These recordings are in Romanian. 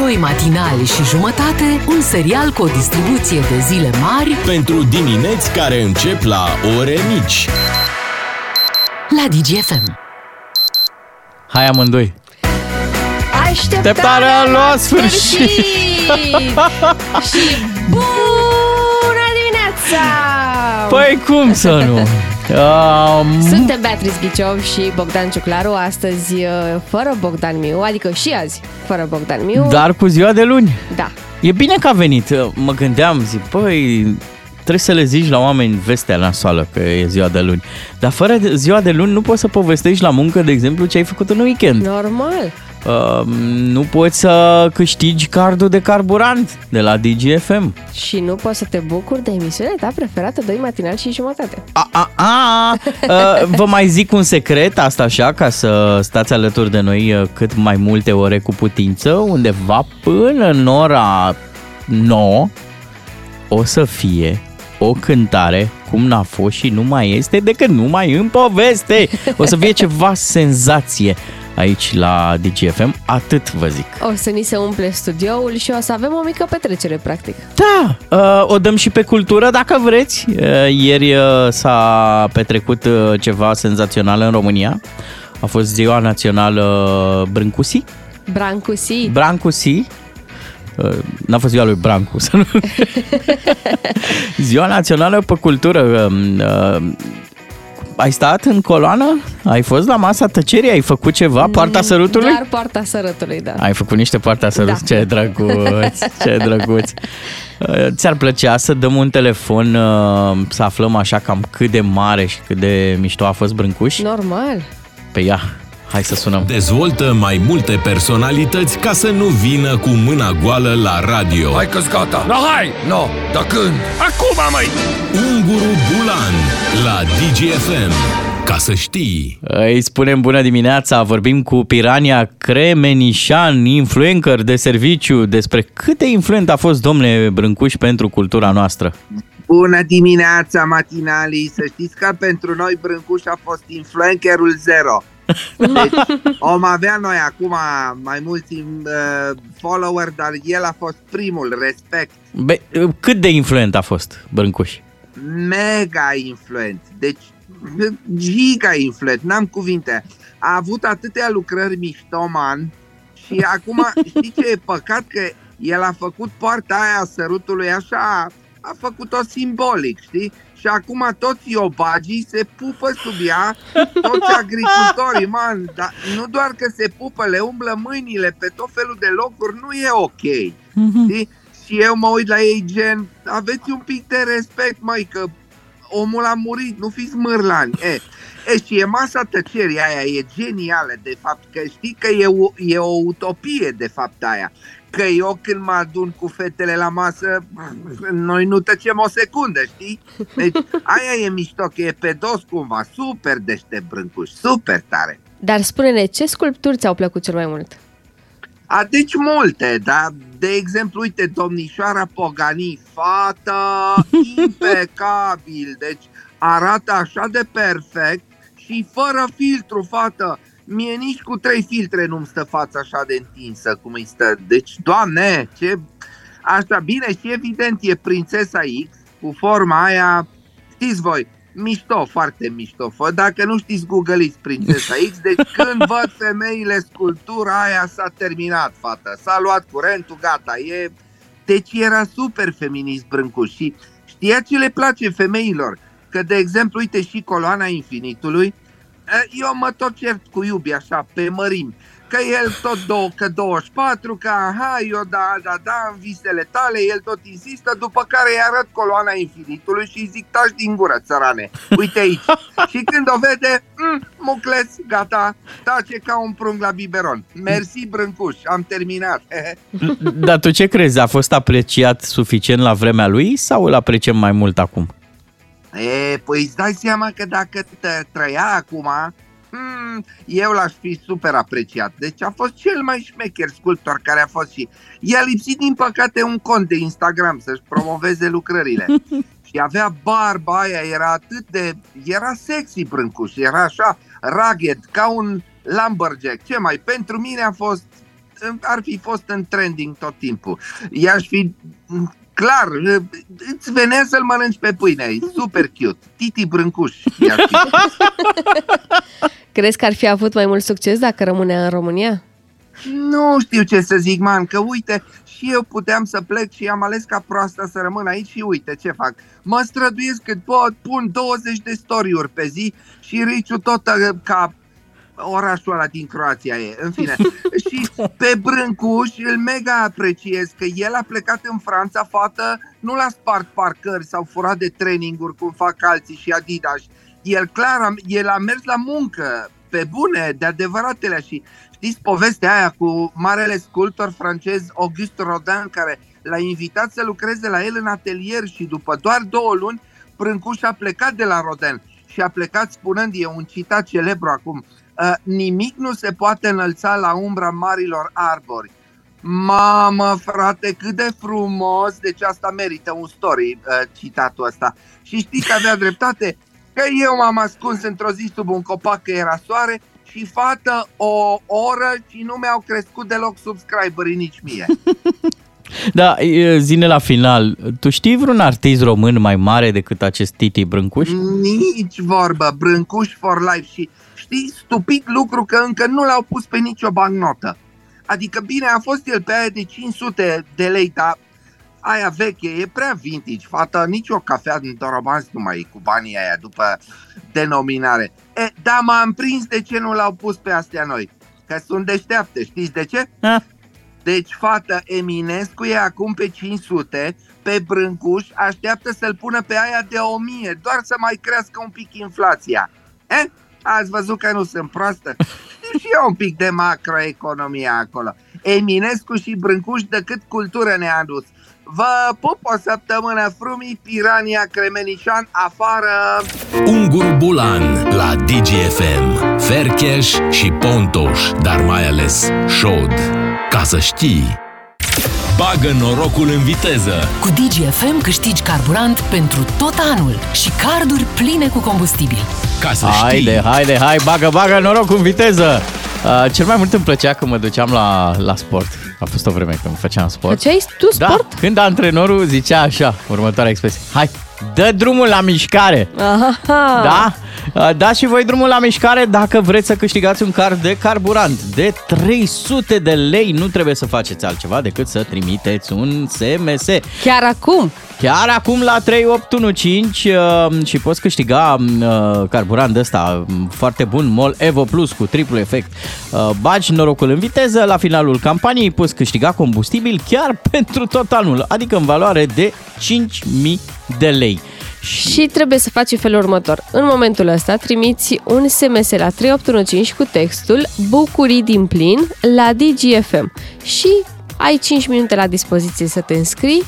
Doi matinali și jumătate, un serial cu o distribuție de zile mari Pentru dimineți care încep la ore mici. la DGFM. Hai amândoi. Așteptarea a luat sfârșit. și bună dimineața! Păi cum să nu? Um, Suntem Beatrice Ghiciov și Bogdan Ciuclaru, astăzi uh, fără Bogdan Miu, adică și azi fără Bogdan Miu. dar cu ziua de luni. Da. E bine că a venit. Mă gândeam, zic, păi, trebuie să le zici la oameni vestea nasoală că e ziua de luni. Dar fără de- ziua de luni nu poți să povestești la muncă, de exemplu, ce ai făcut în weekend. Normal. Uh, nu poți să câștigi cardul de carburant de la DGFM. Și nu poți să te bucuri de emisiunea ta preferată, doi matinal și jumătate. A, a, a, uh, vă mai zic un secret, asta așa, ca să stați alături de noi uh, cât mai multe ore cu putință, undeva până în ora 9 o să fie o cântare cum n-a fost și nu mai este decât numai în poveste. O să fie ceva senzație aici la DGFM, atât vă zic. O să ni se umple studioul și o să avem o mică petrecere, practic. Da, uh, o dăm și pe cultură dacă vreți. Uh, Ieri uh, s-a petrecut uh, ceva senzațional în România. A fost ziua națională Brâncusi. Brancusi. Brancusi. Uh, N-a fost ziua lui Brancu, să nu... Ziua națională pe cultură. um, uh, Ai stat în coloană? Ai fost la masa tăcerii? Ai făcut ceva? Poarta sărutului? Doar poarta sărătului, da. Ai făcut niște poarta sărut, Da. ce drăguț, ce drăguț. Uh, Ți-ar plăcea să dăm un telefon uh, să aflăm așa cam cât de mare și cât de mișto a fost Brâncuș? Normal. Pe ea, hai să sunăm. Dezvoltă mai multe personalități ca să nu vină cu mâna goală la radio. Hai că-s gata! No, hai! No, dar când? Acum, măi! Unguru Bulan la DGFM. Ca să știi. Îi spunem bună dimineața, vorbim cu Pirania Cremenișan, influencer de serviciu, despre cât de influent a fost domnule Brâncuș pentru cultura noastră. Bună dimineața, matinalii! Să știți că pentru noi Brâncuș a fost influencerul zero. Deci om avea noi acum mai mulți uh, follower, dar el a fost primul, respect. Be, cât de influent a fost Brâncuș? Mega influent. Deci giga influent, n-am cuvinte. A avut atâtea lucrări mișto, man, și acum știi ce e păcat? Că el a făcut poarta aia a sărutului așa, a făcut-o simbolic, știi? Și acum toți iobagii se pupă sub ea, toți agricultorii, man, dar nu doar că se pupă, le umblă mâinile pe tot felul de locuri, nu e ok, știi? Și eu mă uit la ei gen, aveți un pic de respect, măi, că omul a murit, nu fiți mârlani. E, e, și e masa tăcerii aia, e genială, de fapt, că știi că e o, e o utopie, de fapt, aia. Că eu când mă adun cu fetele la masă, noi nu tăcem o secundă, știi? Deci aia e mișto, că e pe dos cumva, super deștept brâncuș, super tare. Dar spune-ne, ce sculpturi ți-au plăcut cel mai mult? A, deci multe, dar de exemplu, uite, domnișoara Pogani, fată impecabil, deci arată așa de perfect și fără filtru, fată. Mie nici cu trei filtre nu-mi stă fața așa de întinsă cum îi stă. Deci, doamne, ce... Așa, bine, și evident e prințesa X cu forma aia, știți voi, mișto, foarte mișto. Fă, dacă nu știți, googleiți Prințesa X, deci când văd femeile sculptura aia s-a terminat, fată. S-a luat curentul, gata, e... Deci era super feminist Brâncuș și știa ce le place femeilor. Că, de exemplu, uite și coloana infinitului, eh, eu mă tot cert cu iubi așa, pe mărimi. Că el tot două, că 24, că aha, eu da, da, da, în visele tale, el tot insistă, după care îi arăt coloana infinitului și îi zic, taci din gură, țărane, uite aici. și când o vede, mm, mucleț, gata, tace ca un prung la biberon. Mersi, Brâncuș, am terminat. Dar tu ce crezi? A fost apreciat suficient la vremea lui sau îl apreciem mai mult acum? E, păi îți dai seama că dacă tă- trăia acum, hmm, eu l-aș fi super apreciat. Deci a fost cel mai șmecher sculptor care a fost și... I-a lipsit din păcate un cont de Instagram să-și promoveze lucrările. și avea barba aia, era atât de... Era sexy Brâncuș, era așa rugged, ca un lumberjack. Ce mai? Pentru mine a fost ar fi fost în trending tot timpul. I-aș fi clar, îți venea să-l mănânci pe pâine, e super cute. Titi Brâncuș. i-ar fi. Crezi că ar fi avut mai mult succes dacă rămânea în România? Nu știu ce să zic, man, că uite, și eu puteam să plec și am ales ca proasta să rămân aici și uite ce fac. Mă străduiesc cât pot, pun 20 de story-uri pe zi și Riciu tot uh, ca orașul ăla din Croația e, în fine. și pe Brâncuș îl mega apreciez că el a plecat în Franța, fată, nu l-a spart parcări sau furat de traininguri cum fac alții și Adidas. El clar, a- el a mers la muncă, pe bune, de adevăratele și știți povestea aia cu marele sculptor francez Auguste Rodin care l-a invitat să lucreze la el în atelier și după doar două luni Brâncuș a plecat de la Rodin și a plecat spunând, e un citat celebru acum, "Uh, nimic nu se poate înălța la umbra marilor arbori. Mamă, frate, cât de frumos! Deci asta merită un story, uh, citatul ăsta. Și știți că avea dreptate? Că eu m-am ascuns într-o zi sub un copac că era soare și fată o oră și nu mi-au crescut deloc subscriberii nici mie. Da, e, zine la final, tu știi vreun artist român mai mare decât acest Titi Brâncuș? Nici vorbă, Brâncuș for life și știi, stupid lucru că încă nu l-au pus pe nicio bancnotă. Adică bine, a fost el pe aia de 500 de lei, dar aia veche, e prea vintage, fata, nici o cafea din Torobanț nu mai e cu banii aia după denominare. E, da, m-am prins de ce nu l-au pus pe astea noi, că sunt deșteapte, știți de ce? Ah, Deci, fată, Eminescu e acum pe 500, pe Brâncuș așteaptă să-l pună pe aia de 1000, doar să mai crească un pic inflația. Eh? Ați văzut că nu sunt proastă? Știu și eu un pic de macroeconomie acolo. Eminescu și Brâncuș de cât cultură ne-a adus. Vă pup o săptămână frumii, Pirania Cremenișan afară! Ungur Bulan la DGFM, Fercheș și Pontoș, dar mai ales Șod. Ca să știi, bagă norocul în viteză. Cu DGFM câștigi carburant pentru tot anul și carduri pline cu combustibil. Ca să știi, haide, haide, hai, bagă, bagă noroc în viteză! Uh, cel mai mult îmi plăcea când mă duceam la, la sport. A fost o vreme când făceam sport. Făceai tu sport? Da, când antrenorul zicea așa, următoarea expresie, hai, dă drumul la mișcare! Aha. Da? Uh, Dați și voi drumul la mișcare dacă vreți să câștigați un card de carburant de 300 de lei. Nu trebuie să faceți altceva decât să trimiteți un SMS. Chiar acum? Chiar acum la 3815 uh, și poți câștiga uh, carburant de ăsta um, foarte bun, MOL Evo Plus cu triplu efect. Uh, bagi norocul în viteză, la finalul campaniei poți câștiga combustibil chiar pentru tot anul, adică în valoare de 5000 de lei. Și trebuie să faci în felul următor. În momentul ăsta trimiți un SMS la 3815 cu textul Bucurii din plin la DGFM și ai 5 minute la dispoziție să te înscrii,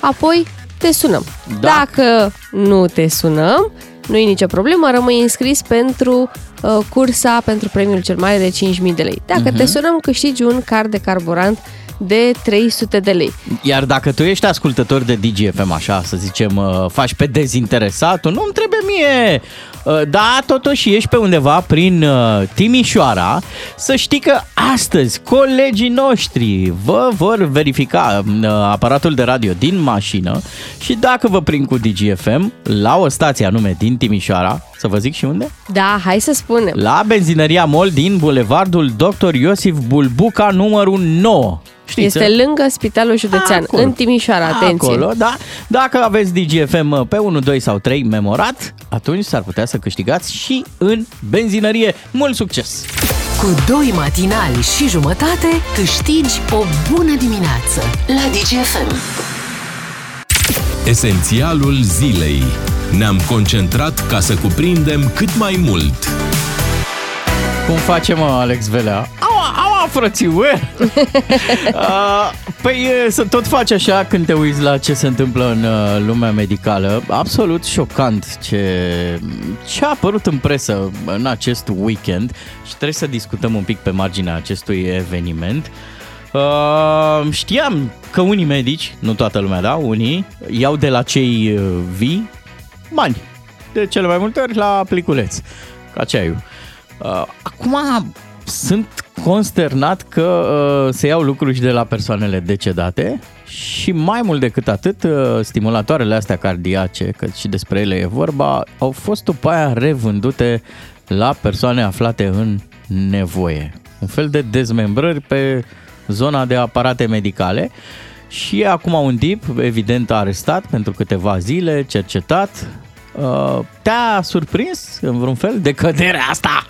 apoi te sunăm. Da. Dacă nu te sunăm, nu e nicio problemă, rămâi înscris pentru uh, cursa pentru premiul cel mare de 5.000 de lei. Dacă te sunăm, câștigi un card de carburant de 300 de lei. Iar dacă tu ești ascultător de DGFM, așa, să zicem, uh, faci pe dezinteresat, nu-mi trebuie mie. Uh, Da, totuși ești pe undeva prin uh, Timișoara, să știi că astăzi colegii noștri vă vor verifica uh, aparatul de radio din mașină și dacă vă prind cu DGFM la o stație anume din Timișoara, să vă zic și unde? Da, hai să spunem. La benzinăria MOL din Bulevardul Dr. Iosif Bulbuca numărul 9. Știți, Este lângă Spitalul Județean, Acolo. în Timișoara, atenție. Acolo, da. Dacă aveți DGFM pe 1, 2 sau 3 memorat, atunci s-ar putea să câștigați și în benzinărie. Mult succes! Cu doi matinali și jumătate câștigi o bună dimineață la DGFM. esențialul zilei. Ne-am concentrat ca să cuprindem cât mai mult. Cum face, mă, Alex Velea? Aua, aua, frățiuie! Uh, păi e, să tot faci așa când te uiți la ce se întâmplă în uh, lumea medicală. Absolut șocant ce, ce a apărut în presă în acest weekend și trebuie să discutăm un pic pe marginea acestui eveniment. Uh, știam că unii medici, nu toată lumea, da, unii, iau de la cei uh, vii bani. De cele mai multe ori la pliculeț, ca ceaiul. Uh, acum sunt consternat că uh, se iau lucruri și de la persoanele decedate și mai mult decât atât, uh, stimulatoarele astea cardiace, că și despre ele e vorba, au fost după aia revândute la persoane aflate în nevoie. Un fel de dezmembrări pe zona de aparate medicale și acum un tip, evident, arestat pentru câteva zile, cercetat. Uh, te-a surprins în vreun fel de căderea asta?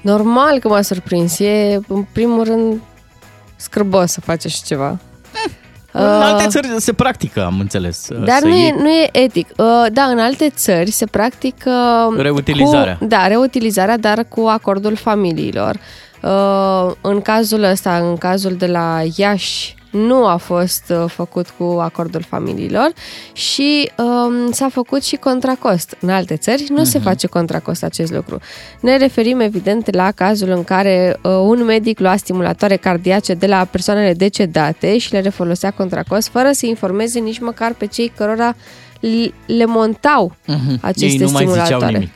Normal că m-a surprins. E, în primul rând, scârbos să faci așa ceva. În alte țări se practică, am înțeles. uh, Dar să nu e, iei- nu e etic. Uh, Da, în alte țări se practică... Reutilizarea. Cu, da, reutilizarea, dar cu acordul familiilor. Uh, În cazul ăsta, în cazul de la Iași, nu a fost uh, făcut cu acordul familiilor și um, s-a făcut și contracost. În alte țări nu se face contracost acest lucru. Ne referim evident la cazul în care uh, un medic lua stimulatoare cardiace de la persoanele decedate și le refolosea contracost fără să informeze nici măcar pe cei cărora l- le montau Mhm. aceste Ei nu mai ziceau stimulatoare. nimic.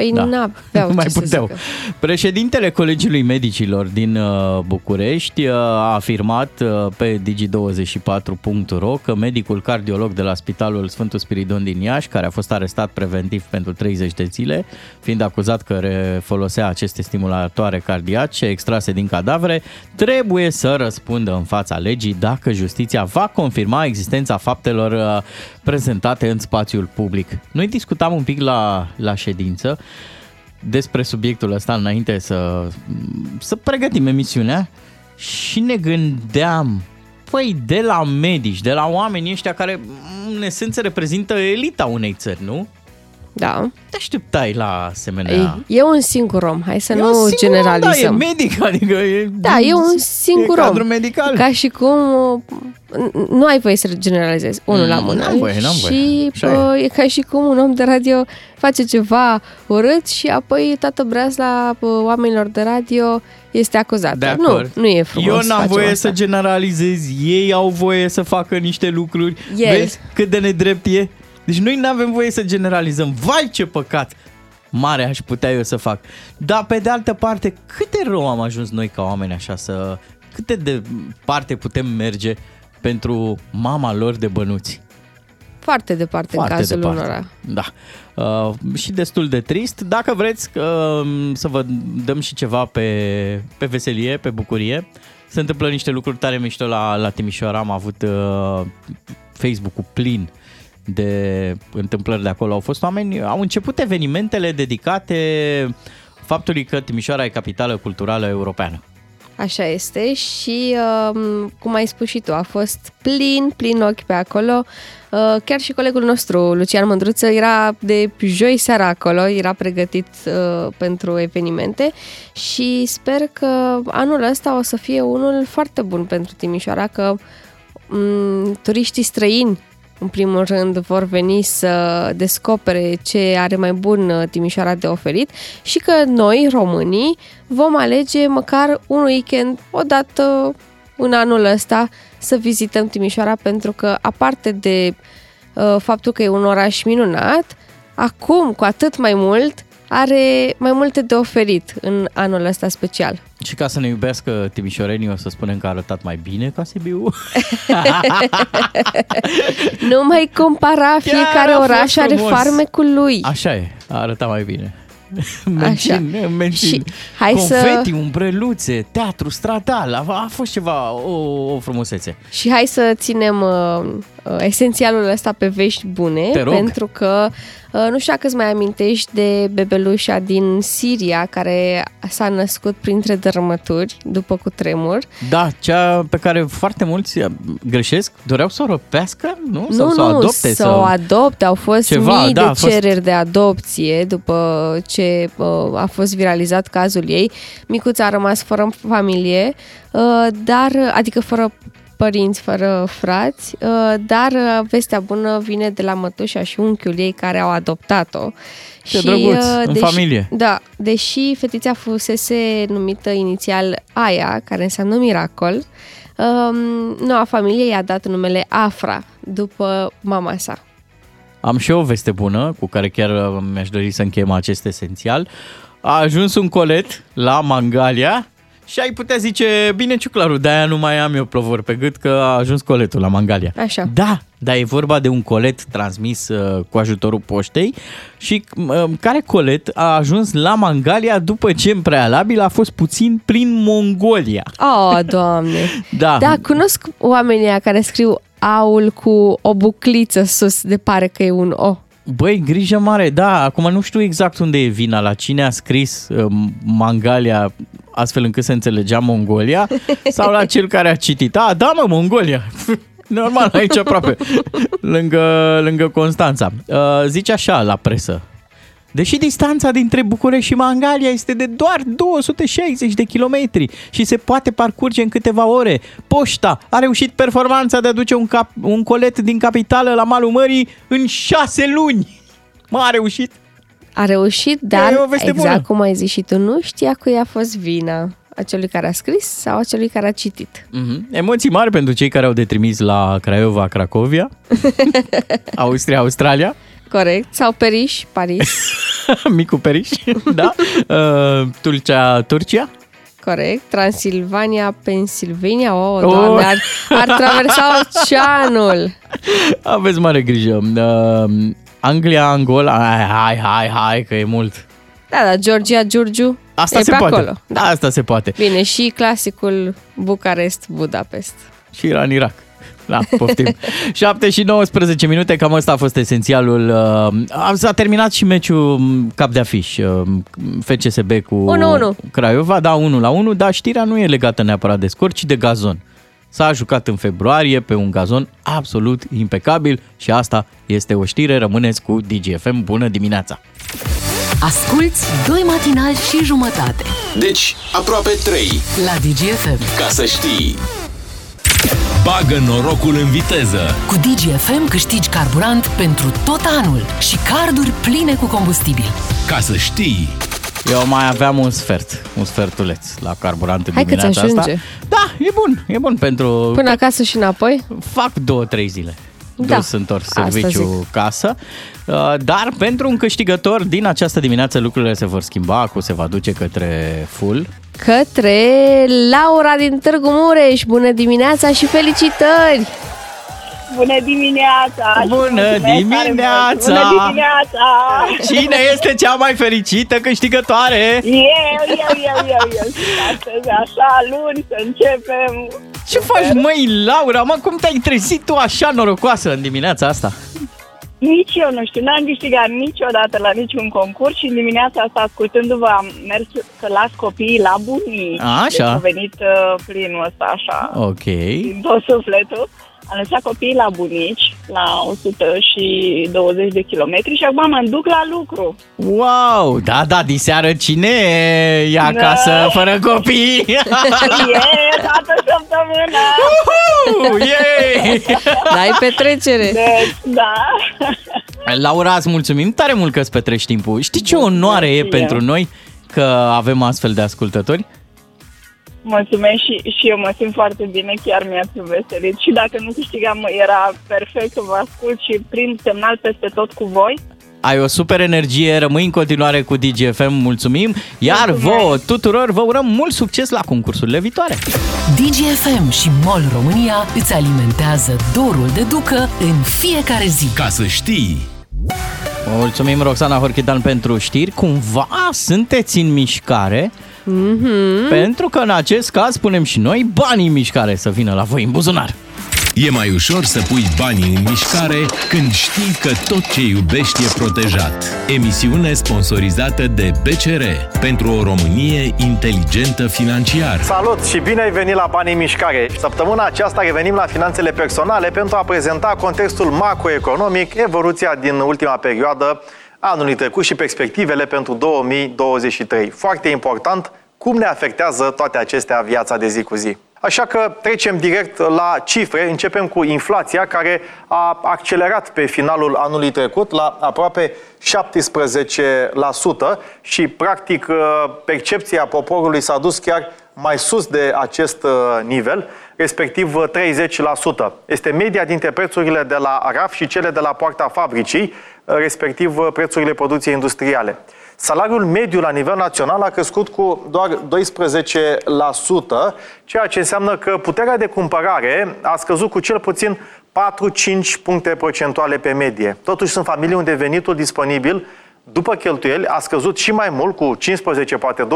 Păi Da. n-aveau Nu mai ce să puteau. zică. Președintele Colegiului Medicilor din uh, București uh, a afirmat uh, pe digi24.ro că medicul cardiolog de la Spitalul Sfântul Spiridon din Iași, care a fost arestat preventiv pentru 30 de zile, fiind acuzat că re- folosea aceste stimulatoare cardiace extrase din cadavre, trebuie să răspundă în fața legii dacă justiția va confirma existența faptelor uh, prezentate în spațiul public. Noi discutam un pic la, la ședință despre subiectul ăsta înainte să, să pregătim emisiunea și ne gândeam, păi de la medici, de la oamenii ăștia care în esență reprezintă elita unei țări, nu? Da. Te așteptai la asemenea... E, e un singur om, hai să E un nu singur om, generalizăm. Da, e medic, adică e... Da, e un singur e om. cadru medical. Ca și cum uh, nu ai voie să generalizezi unul la Mm, mână. n-am voie, n-am voie. Și Așa uh, e ca și cum un om de radio face ceva urât și apoi toată breazla uh, oamenilor de radio este acuzată. De nu, acord. nu e frumos Eu să n-am facem voie asta. să generalizez, ei au voie să facă niște lucruri. El. Vezi cât de nedrept e? Deci noi nu avem voie să generalizăm. Vai ce păcat! Mare aș putea eu să fac. Dar pe de altă parte, cât de rău am ajuns noi ca oameni așa să... Câte de parte putem merge pentru mama lor de bănuți? Foarte departe Foarte în cazul departe. unora. Da. Uh, și destul de trist. Dacă vreți uh, să vă dăm și ceva pe, pe veselie, pe bucurie, se întâmplă niște lucruri tare mișto la, la Timișoara. Am avut uh, Facebook-ul plin de întâmplări de acolo. Au fost oameni, au început evenimentele dedicate faptului că Timișoara e capitală culturală europeană. Așa este și, um, cum ai spus și tu, a fost plin, plin ochi pe acolo. Uh, Chiar și colegul nostru, Lucian Mândruță, era de joi seara acolo, era pregătit uh, pentru evenimente și sper că anul ăsta o să fie unul foarte bun pentru Timișoara, că um, turiștii străini în primul rând vor veni să descopere ce are mai bun uh, Timișoara de oferit și că noi, românii, vom alege măcar un weekend odată în anul ăsta să vizităm Timișoara pentru că aparte de uh, faptul că e un oraș minunat, acum cu atât mai mult are mai multe de oferit în anul ăsta special. Și ca să ne iubească timișorenii, o să spunem că a arătat mai bine ca Sibiu. Nu mai compara, fiecare a fost oraș are frumos. farmecul lui. Așa e, a arătat mai bine. Mențin, mențin. Și hai Confeti, să- umbreluțe, teatru stradal, a, a fost ceva, o, o frumusețe. Și hai să ținem uh, uh, esențialul ăsta pe vești bune, Te rog. pentru că uh, nu știu dacă îți mai amintești de bebelușa din Siria care s-a născut printre dărâmături după cutremur. Da, cea pe care foarte mulți uh, greșesc, doreau să o răpească, nu? Sau nu, să o nu, adopte? să sau... o adopte. Au fost Ceva, mii da, a de fost- cereri de adopție după ce uh, a fost viralizat cazul ei. Micuța a rămas fără familie, uh, dar, adică fără părinți, fără frați, uh, dar uh, vestea bună vine de la mătușa și unchiul ei care au adoptat-o. Ce drăguț, în deși, familie. Da, deși fetița fusese numită inițial Aia, care înseamnă miracol, um, noua familie i-a dat numele Afra, după mama sa. Am și o veste bună, cu care chiar uh, mi-aș dori să încheiem acest esențial. A ajuns un colet la Mangalia Și ai putea zice, bine ciuclaru, de-aia nu mai am eu plovor pe gât că a ajuns coletul la Mangalia. Așa. Da, dar e vorba de un colet transmis uh, cu ajutorul poștei și uh, care colet a ajuns la Mangalia după ce în prealabil a fost puțin prin Mongolia. Oh, doamne! Da. Da, cunosc oamenii aia care scriu aul cu o bucliță sus, de pare că e un O. Băi, grijă mare, da, acum nu știu exact unde e vina, la cine a scris uh, Mangalia astfel încât să înțelegea Mongolia sau la cel care a citit. A, da mă, Mongolia! Normal, aici aproape, lângă, lângă Constanța. Uh, zice așa la presă. Deși distanța dintre București și Mangalia este de doar 260 de kilometri și se poate parcurge în câteva ore, poșta a reușit performanța de a duce un, cap, un colet din capitală la malul mării în șase luni. Mă, a reușit? A reușit, dar E o veste exact bună. cum ai zis și tu, nu știa cui a fost vina. A celui care a scris sau a celui care a citit. Mhm. Emoții mari pentru cei care au de trimis la Craiova, Cracovia, Austria, Australia, Corect. Sau Periș, Paris. Micu Periș, da, uh, Tulcea, Turcia, Corect. Transilvania, Pennsylvania. Oh, Oh. doamne, ar, ar traversa oceanul. Aveți mare grijă. Uh, Anglia, Angola, hai, hai, hai, hai, că e mult. Da, da, Georgia, Giurgiu. Asta e se pe poate. acolo. Da. Asta se poate. Bine, și clasicul Bucarest, Budapest. Și Iran, Irak. Da, poftim. 7 și 19 minute, cam ăsta a fost esențialul. Uh, S-a terminat și meciul m, cap de afiș, uh, FCSB cu 1-1. Craiova, da, 1 la 1, dar știrea nu e legată neapărat de scor, ci de gazon. S-a jucat în februarie pe un gazon absolut impecabil și asta este o știre. Rămâneți cu DGFM. Bună dimineața! Asculți doi matinali și jumătate Deci, aproape 3, la DGFM. ca să știi. Bagă norocul în viteză. Cu DGFM câștigi carburant pentru tot anul și carduri pline cu combustibil. Ca să știi. Eu mai aveam un sfert, un sfertuleț la carburant în Hai că-ți dimineața ajunge. asta. Da, e bun, e bun pentru... Până acasă și înapoi? fac două, trei zile. Da, Dus întors asta serviciu zic. casă. Uh, Dar pentru un câștigător din această dimineață lucrurile se vor schimba, cu se va duce către full. Către Laura din Târgu Mureș. Bună dimineața și felicitări! Bună dimineața! și Bună mulțumesc tare mult! dimineața! Bună dimineața! Cine este cea mai fericită câștigătoare? Eu, eu, eu, eu, eu. Și astăzi, așa, luni, să începem. Ce faci, măi, Laura? Mă, cum te-ai trezit tu așa norocoasă în dimineața asta? Nici eu nu știu, n-am câștigat niciodată la niciun concurs și în dimineața asta, ascultându-vă, am mers să las copiii la bunici. A, așa. Deci a venit uh, plinul ăsta, așa, Ok. din tot sufletul. Am lăsat copiii la bunici, la 120 de kilometri și acum mă duc la lucru. Wow! Da, da, diseară cine e Da. acasă fără copii? E toată săptămâna! Uhu, Yay! N-ai petrecere! Deci, da. Laura, îți mulțumim tare mult că îți petrești timpul. Știi ce onoare e și eu. pentru noi că avem astfel de ascultători? Mulțumesc și, și eu mă simt foarte bine, chiar mi-ați veselit. Și dacă nu câștigam, era perfect că vă ascult și prin semnal peste tot cu voi. Ai o super energie, rămâi în continuare cu DGFM, mulțumim, iar Mulțumesc. vouă tuturor vă urăm mult succes la concursurile viitoare. DGFM și MOL România îți alimentează dorul de ducă în fiecare zi. Ca să știi. Mulțumim, Roxana Horchidan, pentru știri. Cumva sunteți în mișcare, mm-hmm. pentru că în acest caz punem și noi banii în mișcare să vină la voi în buzunar. E mai ușor să pui banii în mișcare când știi că tot ce iubești e protejat. Emisiune sponsorizată de BCR pentru o Românie inteligentă financiar. Salut și bine ai venit la Banii în Mișcare! Săptămâna aceasta revenim la finanțele personale pentru a prezenta contextul macroeconomic, evoluția din ultima perioadă anului trecut și perspectivele pentru 2023. Foarte important, cum ne afectează toate acestea viața de zi cu zi. Așa că trecem direct la cifre. Începem cu inflația care a accelerat pe finalul anului trecut la aproape 17% și practic percepția poporului s-a dus chiar mai sus de acest uh, nivel, respectiv uh, 30%. Este media dintre prețurile de la RAF și cele de la poarta fabricii, uh, respectiv uh, prețurile producției industriale. Salariul mediu la nivel național a crescut cu doar 12%, ceea ce înseamnă că puterea de cumpărare a scăzut cu cel puțin 4-5 puncte procentuale pe medie. Totuși sunt familii unde venitul disponibil după cheltuieli a scăzut și mai mult, cu 15, poate 20%,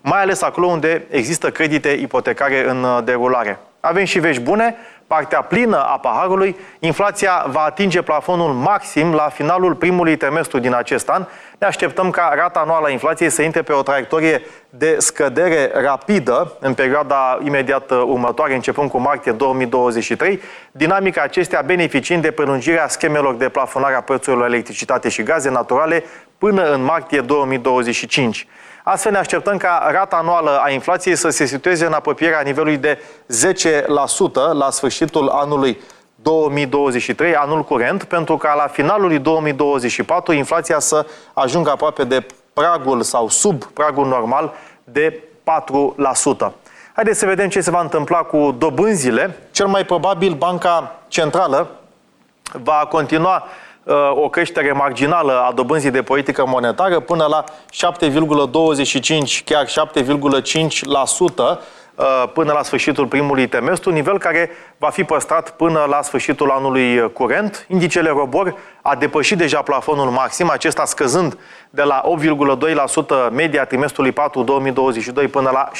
mai ales acolo unde există credite ipotecare în uh, derulare. Avem și vești bune, partea plină a paharului, inflația va atinge plafonul maxim la finalul primului trimestru din acest an. Ne așteptăm ca rata anuală a inflației să intre pe o traiectorie de scădere rapidă în perioada imediat uh, următoare, începând cu martie 2023, dinamica acestea beneficiind de prelungirea schemelor de plafonare a prețurilor electricitate și gaze naturale până în martie 2025. Astfel ne așteptăm ca rata anuală a inflației să se situeze în apropierea nivelului de 10% la sfârșitul anului 2023, anul curent, pentru ca la finalul lui 2024 inflația să ajungă aproape de pragul sau sub pragul normal de 4%. Haideți să vedem ce se va întâmpla cu dobânzile. Cel mai probabil Banca Centrală va continua uh, o creștere marginală a dobânzii de politică monetară până la 7,25, chiar 7,5% Uh, până la sfârșitul primului trimestru, nivel care va fi păstrat până la sfârșitul anului curent. Indicele Robor a depășit deja plafonul maxim, acesta scăzând de la 8,2% media trimestrului 4 2022 până la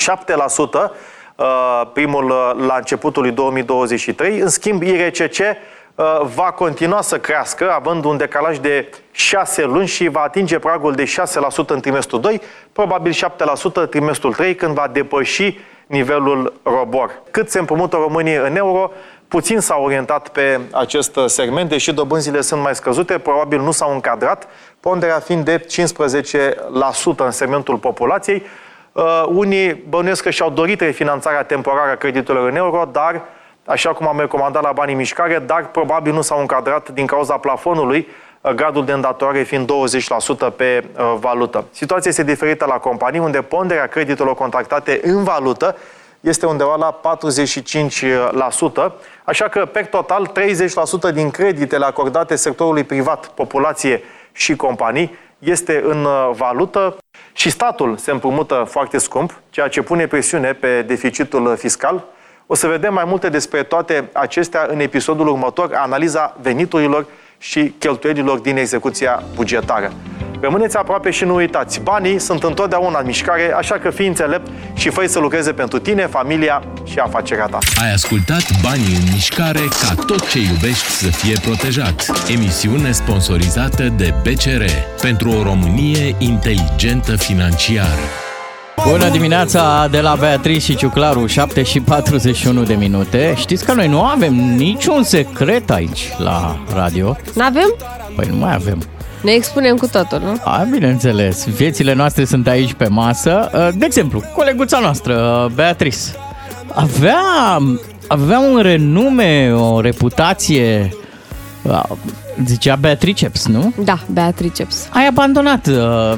7% uh, primul uh, la începutul lui 2023. În schimb, IRCC va continua să crească, având un decalaj de 6 luni și va atinge pragul de 6% în trimestrul 2, probabil 7% trimestrul 3, când va depăși nivelul ROBOR. Cât se împrumută românii în euro, puțin s-au orientat pe acest segment, deși dobânzile sunt mai scăzute, probabil nu s-au încadrat, ponderea fiind de 15% în segmentul populației. Uh, unii bănuiesc că și-au dorit refinanțarea temporară a creditelor în euro, dar, așa cum am recomandat la banii mișcare, dar probabil nu s-au încadrat din cauza plafonului, uh, gradul de îndatorare fiind 20% pe uh, valută. Situația este diferită la companii, unde ponderea creditelor contractate în valută este undeva la 45%, așa că, pe total, 30% din creditele acordate sectorului privat, populație și companii, este în uh, valută și statul se împrumută foarte scump, ceea ce pune presiune pe deficitul fiscal. O să vedem mai multe despre toate acestea în episodul următor, analiza veniturilor și cheltuielilor din execuția bugetară. Rămâneți aproape și nu uitați, banii sunt întotdeauna în mișcare, așa că fii înțelept și fă să lucreze pentru tine, familia și afacerea ta. Ai ascultat Banii în mișcare ca tot ce iubești să fie protejat. Emisiune sponsorizată de BCR pentru o Românie inteligentă financiar. Bună dimineața de la Beatrice și Ciuclaru, 7 și 41 de minute. Știți că noi nu avem niciun secret aici la radio. N-avem? Păi nu mai avem. Ne expunem cu totul, nu? A, bineînțeles, viețile noastre sunt aici pe masă. De exemplu, coleguța noastră, Beatrice, avea, avea un renume, o reputație Zicea Beatriceps, nu? Da, Beatriceps. Ai abandonat,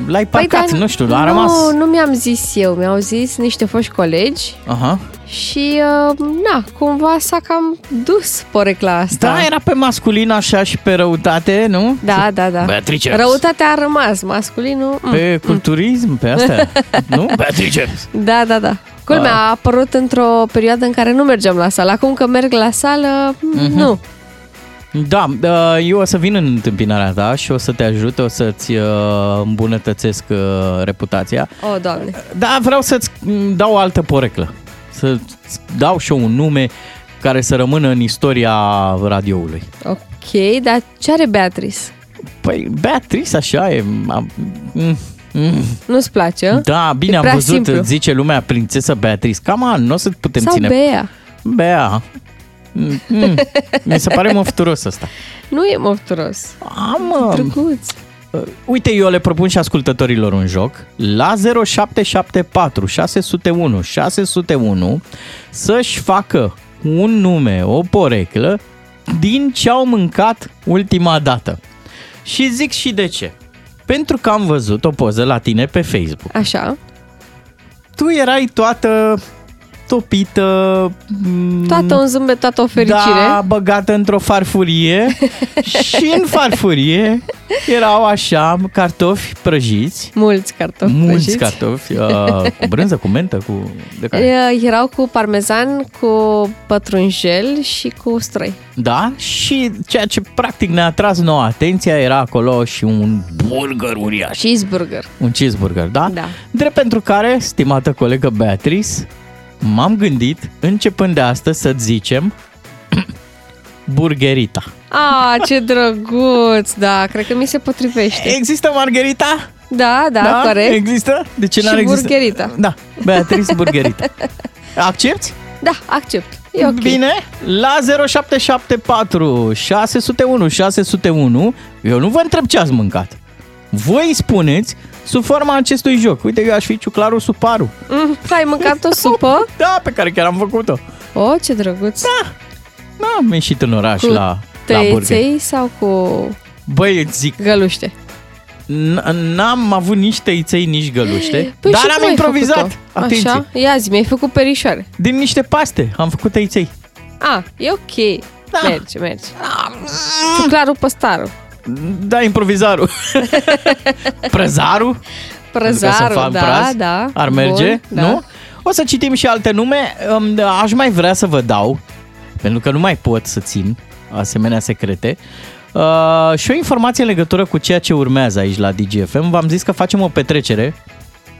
l-ai parcat, păi, nu știu, a nu, rămas... Nu mi-am zis eu, mi-au zis niște foști colegi Aha. și, uh, na, cumva s-a cam dus porecla asta. Da, era pe masculin așa și pe răutate, nu? Da, da, da. Beatriceps. Răutatea a rămas, masculinul... Mm, pe mm. culturism, pe astea, nu? Beatriceps. Da, da, da. Culmea a apărut într-o perioadă în care nu mergeam la sală. Acum că merg la sală, mm-hmm. nu. Da, eu o să vin în întâmpinarea ta și o să te ajut, o să-ți uh, îmbunătățesc uh, reputația. O, oh, Doamne! Da, vreau să-ți dau o altă poreclă. Să-ți dau și eu un nume care să rămână în istoria radioului. Ok, dar ce are Beatrice? Păi Beatrice așa e... Mm, mm. Nu-ți place? Da, bine e am văzut, simplu. zice lumea prințesă Beatrice. Cam an, nu o să putem Sau ține... Bea. Bea. Mm, mi se pare mofturos asta. Nu e mofturos. Am, Drăguț. Uh, uite, eu le propun și ascultătorilor un joc la 0774 601 601 să-și facă un nume, o poreclă din ce au mâncat ultima dată. Și zic și de ce. Pentru că am văzut o poză la tine pe Facebook. Așa. Tu erai toată topită... mm, Toată un zâmbet, toată o fericire. Da, băgată într-o farfurie și în farfurie erau așa cartofi prăjiți, Mulți cartofi mulți prăjiți. cartofi, uh, cu brânză, cu mentă, cu... De care? E, Erau cu parmezan, cu pătrunjel și cu străi. Da, și ceea ce practic ne-a atras nouă atenția era acolo și un burger uriaș. Cheeseburger. Un cheeseburger, da? Da. Drept pentru care, stimată colegă Beatrice, m-am gândit, începând de astăzi, să zicem burgerita. Ah, ce drăguț! Da, cred că mi se potrivește. Există margherita? Da, da, corect. Există? De ce Și n-ar exista? burgerita. Da, Beatrice Burgerita. Accepti? Da, accept. E ok. Bine, la 0774 601 601, eu nu vă întreb ce ați mâncat. Voi îi spuneți sub forma acestui joc. Uite, eu aș fi ciuclarul Suparu. Mm, ai mâncat o supă? Da, pe care chiar am făcut-o. Oh, ce drăguț! Da, da am ieșit în oraș Cu la, la burger. Tăieței sau cu Băi, îți zic, găluște? n- n-am avut nici tăiței, nici găluște, Păi dar și am cum ai improvizat. făcut-o? Atenție. Așa? Ia zi, mi-ai făcut perișoare. Din niște paste am făcut tăiței. Ah, e ok. Da. Merge, merge. Ciuclarul păstarul. Da, improvizarul. Prăzarul. Prăzarul, Ca să fac da, praz, da. Ar merge, Bun, da. nu? O să citim și alte nume. Um, Aș mai vrea să vă dau, pentru că nu mai pot să țin asemenea secrete, uh, și o informație în legătură cu ceea ce urmează aici la DGFM. V-am zis că facem o petrecere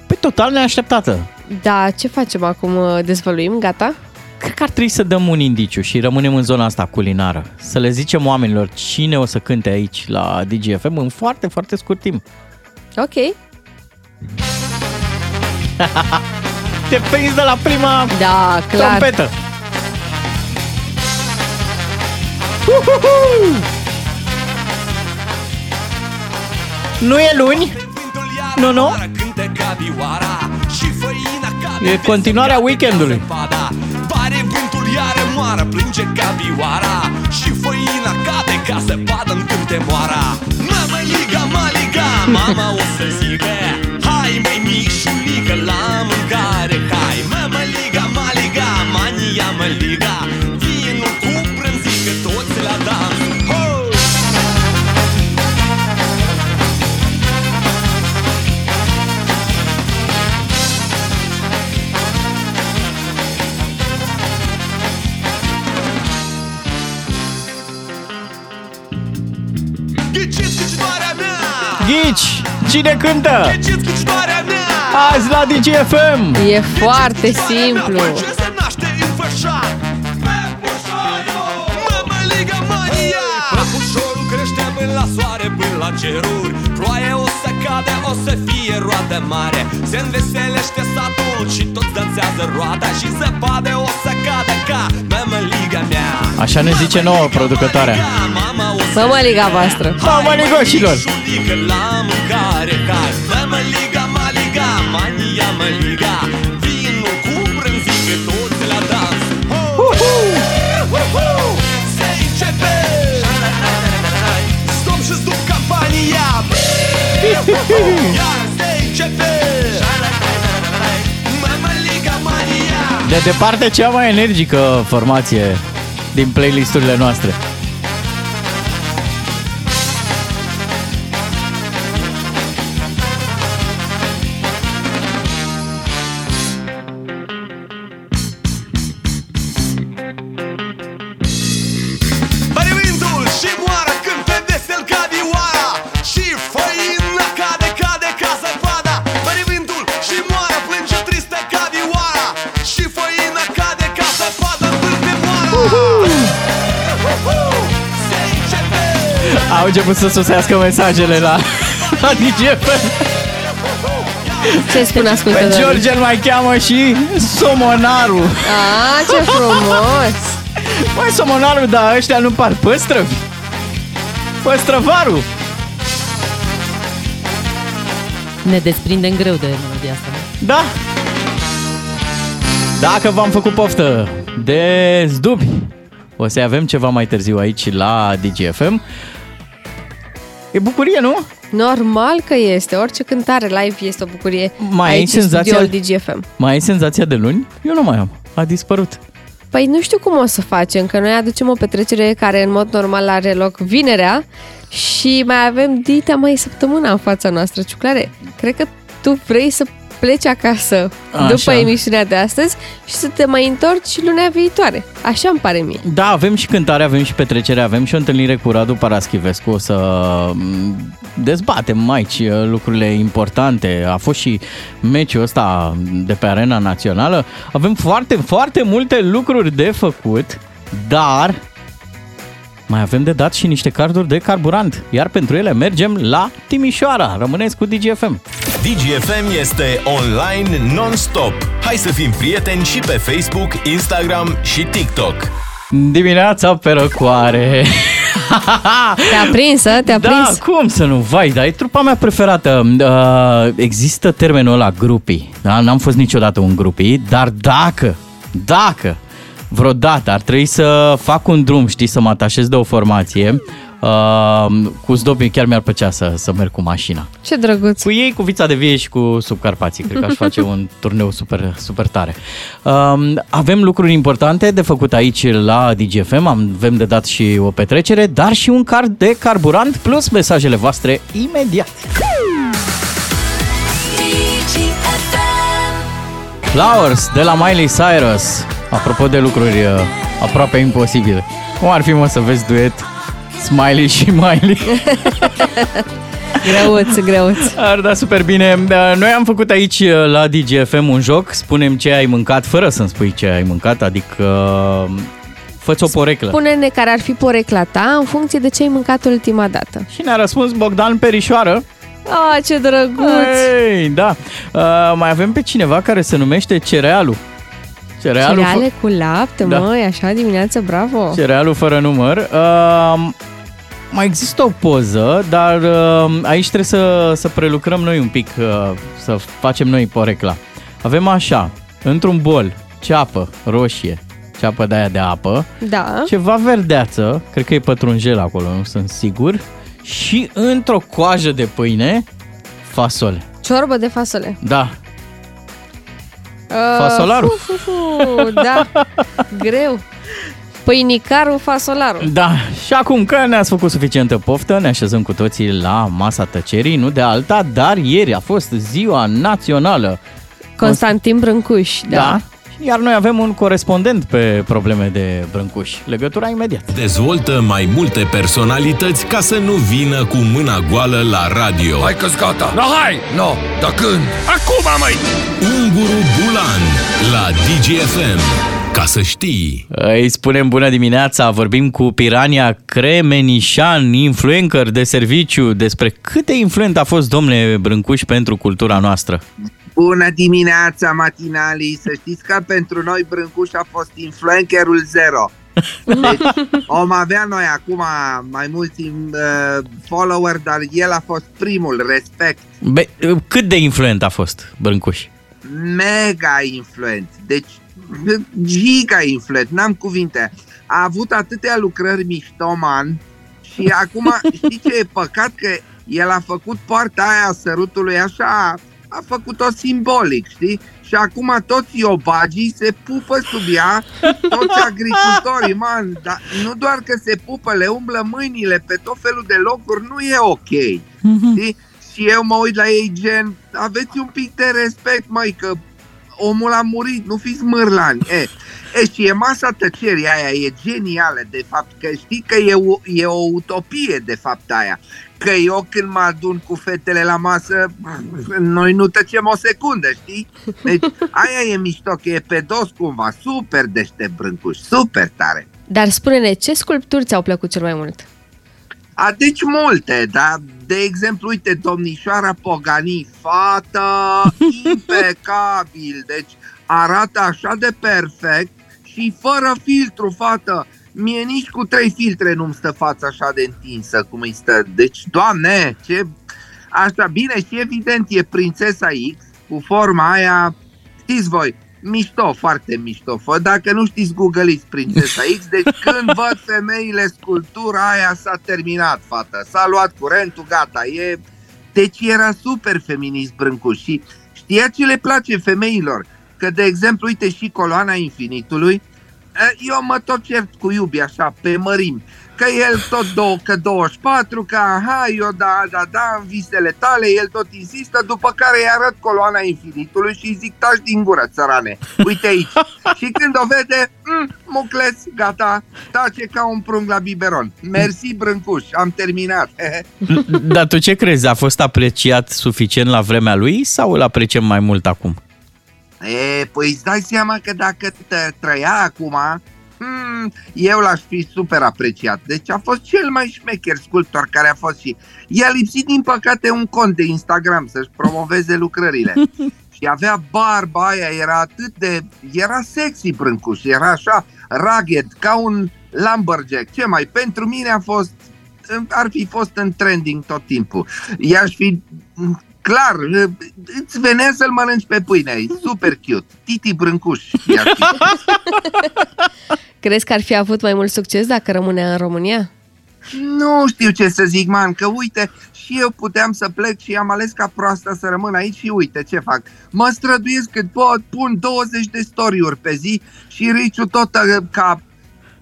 pe total neașteptată. Da, ce facem acum? Dezvăluim? Gata? Cred că ar trebui să dăm un indiciu și rămânem în zona asta culinară. Să le zicem oamenilor cine o să cânte aici la DGFM în foarte, foarte scurt timp. Ok. Te prinzi de la prima Da, clar. trompetă. Nu e luni? Nu, nu? E continuarea weekendului. Pare vântul iară moară, plânge capioara Și făina cade ca să vadă în câte moara. Mama liga, maliga, mama o să zică Hai mai mișulică la mâncare, hai. Mama liga, maliga, mania mă liga cine cântă? Ghiciți ghicitoarea mea! Azi la DGFM! E foarte simplu. Ce se naște înfășat? Mămăligă Maria! Prăbușorul crește până la soare, până la ceruri Ploaie o să cade, o să fie roadă mare Se înveselește satul și toți dansează roada Și zăpadă o să cade ca mămăliga mea Așa ne zice nouă producătoarea. Mama o să Mămăliga voastră. Mămăligoșilor! Mișulică la mâncare, hai Mămăliga, maliga, mania măliga Vinul cu brânzică, toți la dans Uhu! Se începe! Stop și stop campania! Iar se începe! Mămăliga, mania! De departe cea mai energică formație din playlisturile noastre. Început să sosească mesajele la, la DGFM. Ce spun Pe ascultătorii? George îl mai cheamă și Somonaru. Ah, ce frumos! Mai Somonaru, dar ăștia nu par păstrăvi. Păstrăvarul. Ne desprindem greu de melodia asta. nu? Da. Dacă v-am făcut poftă de zdubi, o să avem ceva mai târziu aici la DGFM. E bucurie, nu? Normal că este. Orice cântare live este o bucurie. Mai ai Aici în senzația- studioul DGFM. Mai ai senzația de luni? Eu nu mai am. a dispărut. Păi nu știu cum o să facem, că noi aducem o petrecere care în mod normal are loc vinerea și mai avem dita mai săptămâna în fața noastră, ciuclare. Cred că tu vrei să pleci acasă Așa. după emisiunea de astăzi și să te mai întorci lunea viitoare. Așa îmi pare mie. Da, avem și cântare, avem și petrecere, avem și o întâlnire cu Radu Paraschivescu. O să m, dezbatem aici uh, lucrurile importante. A fost și meciul ăsta de pe arena națională. Avem foarte, foarte multe lucruri de făcut, dar mai avem de dat și niște carduri de carburant. Iar pentru ele mergem la Timișoara. Rămâneți cu DGFM. DGFM este online non-stop. Hai să fim prieteni și pe Facebook, Instagram și TikTok. Dimineața pe răcoare. Te-a prins, a? te-a da, prins? cum să nu? Vai, dar e trupa mea preferată. Uh, există termenul ăla, grupii. Da? N-am fost niciodată un grupii, dar dacă, dacă vreodată ar trebui să fac un drum, știi, să mă atașez de o formație, uh, cu Zdobin chiar mi-ar plăcea să, să merg cu mașina. Ce drăguț. Cu ei, cu Vița de Vie și cu Subcarpații. Cred că aș face un turneu super, super tare. Um, avem lucruri importante de făcut aici la DGFM, avem de dat și o petrecere, dar și un card de carburant plus mesajele voastre imediat. Flowers de la Miley Cyrus. Apropo de lucruri uh, aproape imposibile. Cum ar fi mă să vezi duet Smiley și Miley? Greuț, greuț. Ar da super bine. Da, Noi am făcut aici uh, la DGFM un joc, spunem ce ai mâncat fără să-mi spui ce ai mâncat, adică uh, fă-ți o poreclă. Spune-ne care ar fi porecla ta în funcție de ce ai mâncat ultima dată. Și ne-a răspuns Bogdan Perișoară. Ah, ce drăguț! Ei, da. Uh, mai avem pe cineva care se numește Cerealu. Cerealu, Cereale cu lapte, Da. măi, așa dimineață, bravo! Cerealul fără număr. Uh, mai există o poză, dar uh, aici trebuie să, să prelucrăm noi un pic, uh, să facem noi porecla. Avem așa, într-un bol, ceapă roșie, ceapă de aia de apă, Da. ceva verdeață, cred că e pătrunjel acolo, nu sunt sigur, și într-o coajă de pâine, fasole. Ciorbă de fasole. Da, Uh, Fasolarul. Fu, fu, fu, da, greu. Pâinicarul fasolarul. Da, și acum că ne-ați făcut suficientă poftă, ne așezăm cu toții la masa tăcerii, nu de alta, dar ieri a fost ziua națională. Constantin Brâncuș, da. Da. Iar noi avem un corespondent pe probleme de brâncuși. Legătura imediat. Dezvoltă mai multe personalități ca să nu vină cu mâna goală la radio. Hai că-s gata No, hai No, dar când? Acum, măi Unguru Bulan la DGFM. Ca să știi. Îi spunem bună dimineața, vorbim cu Pirania Cremenișan, influencer de serviciu, despre cât de influent a fost domnule Brâncuș pentru cultura noastră. Bună dimineața, matinalii! Să știți că pentru noi Brâncuș a fost influencerul zero. Deci om avea noi acum mai mulți uh, follower, dar el a fost primul, respect. Be, cât de influent a fost Brâncuș? Mega influent. Deci giga influent, n-am cuvinte. A avut atâtea lucrări miștoman și acum știi ce e păcat? Că el a făcut poarta aia a sărutului așa, a făcut-o simbolic, știi? Și acum toți iobagii se pupă sub ea, toți agricultorii, man, dar nu doar că se pupă, le umblă mâinile pe tot felul de locuri, nu e ok, știi? Și eu mă uit la ei gen, aveți un pic de respect, măi, că omul a murit, nu fiți mârlani. E, e, și e masa tăcerii aia, e genială, de fapt, că știi că e o, e o utopie, de fapt, aia. Că eu când mă adun cu fetele la masă, noi nu tăcem o secundă, știi? Deci aia e mișto, că e pe dos cumva, super deștept brâncuș, super tare. Dar spune-ne, ce sculpturi ți-au plăcut cel mai mult? A, deci multe, dar de exemplu, uite, domnișoara Pogani, fată impecabil, deci arată așa de perfect și fără filtru, fată. Mie nici cu trei filtre nu-mi stă fața așa de întinsă cum îi stă. Deci, doamne, ce... Așa, bine, și evident e prințesa X cu forma aia, știți voi, mișto, foarte mișto. Fă, dacă nu știți, googleiți Prințesa X, deci când văd femeile sculptura aia s-a terminat, fată. S-a luat curentul, gata, e... Deci era super feminist Brâncuș și știa ce le place femeilor. că, de exemplu, uite și coloana infinitului, eu mă tot cert cu iubi așa, pe mărimi că el tot două, că 24, că aha, eu da, da, da, în visele tale, el tot insistă, după care îi arăt coloana infinitului și îi zic, taci din gură, țărane, uite aici. și când o vede, mm, mucleț, gata, tace ca un prung la biberon. Mersi, Brâncuș, am terminat. Dar tu ce crezi? A fost apreciat suficient la vremea lui sau îl apreciem mai mult acum? E, păi îți dai seama că dacă trăia acum, hmm, eu l-aș fi super apreciat. Deci a fost cel mai șmecher sculptor care a fost și i-a lipsit din păcate un cont de Instagram să-și promoveze lucrările. și avea barba aia, era atât de... era sexy brâncuș, era așa rugged, ca un lumberjack. Ce mai? Pentru mine a fost ar fi fost în trending tot timpul. I-aș fi clar, îți venea să-l mănânci pe pâine, e super cute. Titi Brâncuș. Crezi că ar fi avut mai mult succes dacă rămânea în România? Nu știu ce să zic, man, că uite, și eu puteam să plec și am ales ca proasta să rămân aici și uite ce fac. Mă străduiesc că pot, pun 20 de story pe zi și Riciu tot uh, ca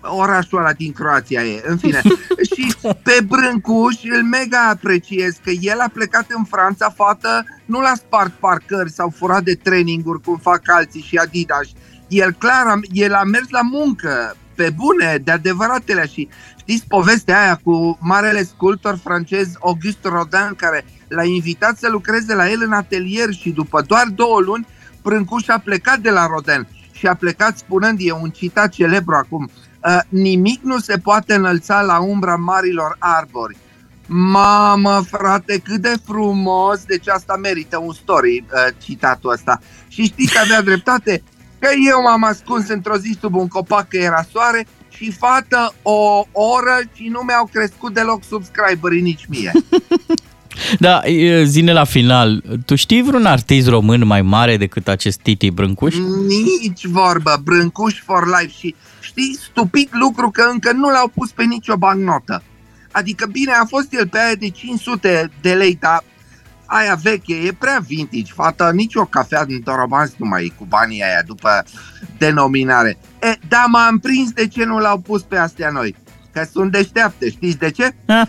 orașul ăla din Croația e, în fine. și pe Brâncuș îl mega apreciez că el a plecat în Franța, fată, nu l-a spart parcări sau furat de traininguri cum fac alții și Adidas. El clar, el a mers la muncă, pe bune, de adevăratele și știți povestea aia cu marele sculptor francez Auguste Rodin care l-a invitat să lucreze la el în atelier și după doar două luni Brâncuș a plecat de la Rodin și a plecat spunând, e un citat celebru acum, Uh, nimic nu se poate înălța la umbra marilor arbori. Mamă, frate, cât de frumos! Deci asta merită un story, uh, citatul ăsta. Și știți că avea dreptate? Că eu m-am ascuns într-o zi sub un copac că era soare și fată o oră și nu mi-au crescut deloc subscriberii nici mie. Da, zine la final, tu știi vreun artist român mai mare decât acest Titi Brâncuș? Nici vorbă, Brâncuș for life și știi, stupid lucru că încă nu l-au pus pe nicio bancnotă. Adică bine, a fost el pe aia de 500 de lei, dar aia veche, e prea vintage, fata, nici o cafea din Torobanz nu mai e cu banii aia după denominare. E, da, m-am prins de ce nu l-au pus pe astea noi. Că sunt deșteapte, știți de ce? Ha?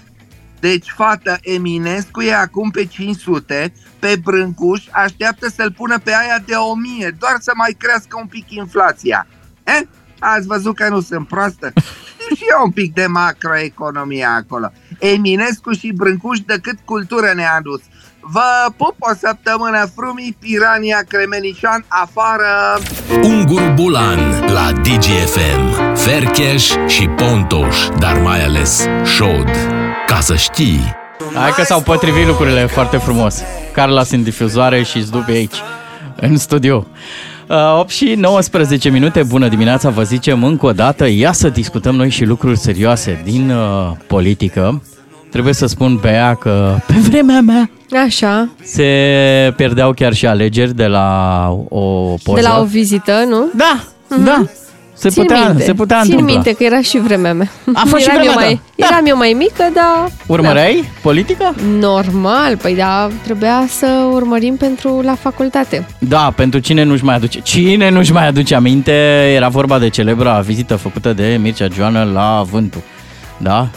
Deci, fată, Eminescu e acum pe 500, pe Brâncuș așteaptă să-l pună pe aia de 1000, doar să mai crească un pic inflația. Eh? Ați văzut că nu sunt proastă? Știu și eu un pic de macroeconomie acolo. Eminescu și Brâncuș de cât cultură ne-a adus. Vă pup o săptămână frumii, Pirania Cremenician afară! Ungur Bulan la DGFM, Fercheș și Pontoș, dar mai ales Șod. Ca să știi! Hai că s-au potrivit lucrurile foarte frumos. Carla în difuzoare și Zdubi aici, în studio. 8 uh, și 19 minute, bună dimineața, vă zicem încă o dată, ia să discutăm noi și lucruri serioase din uh, politică. Trebuie să spun, Bea, că pe vremea mea Așa. se pierdeau chiar și alegeri de la o poză. De la o vizită, nu? Da, mm-hmm. da. Se Țin putea, minte. se putea Țin întâmpla. minte că era și vremea mea. A fost și eram vremea eu mai, ta. Da. Eram eu mai mică, dar... Urmăreai politica? Normal, păi da, trebuia să urmărim pentru la facultate. Da, pentru cine nu-și mai aduce. Cine nu-și mai aduce aminte, era vorba de celebra vizită făcută de Mircea Joană la Vântu. Da?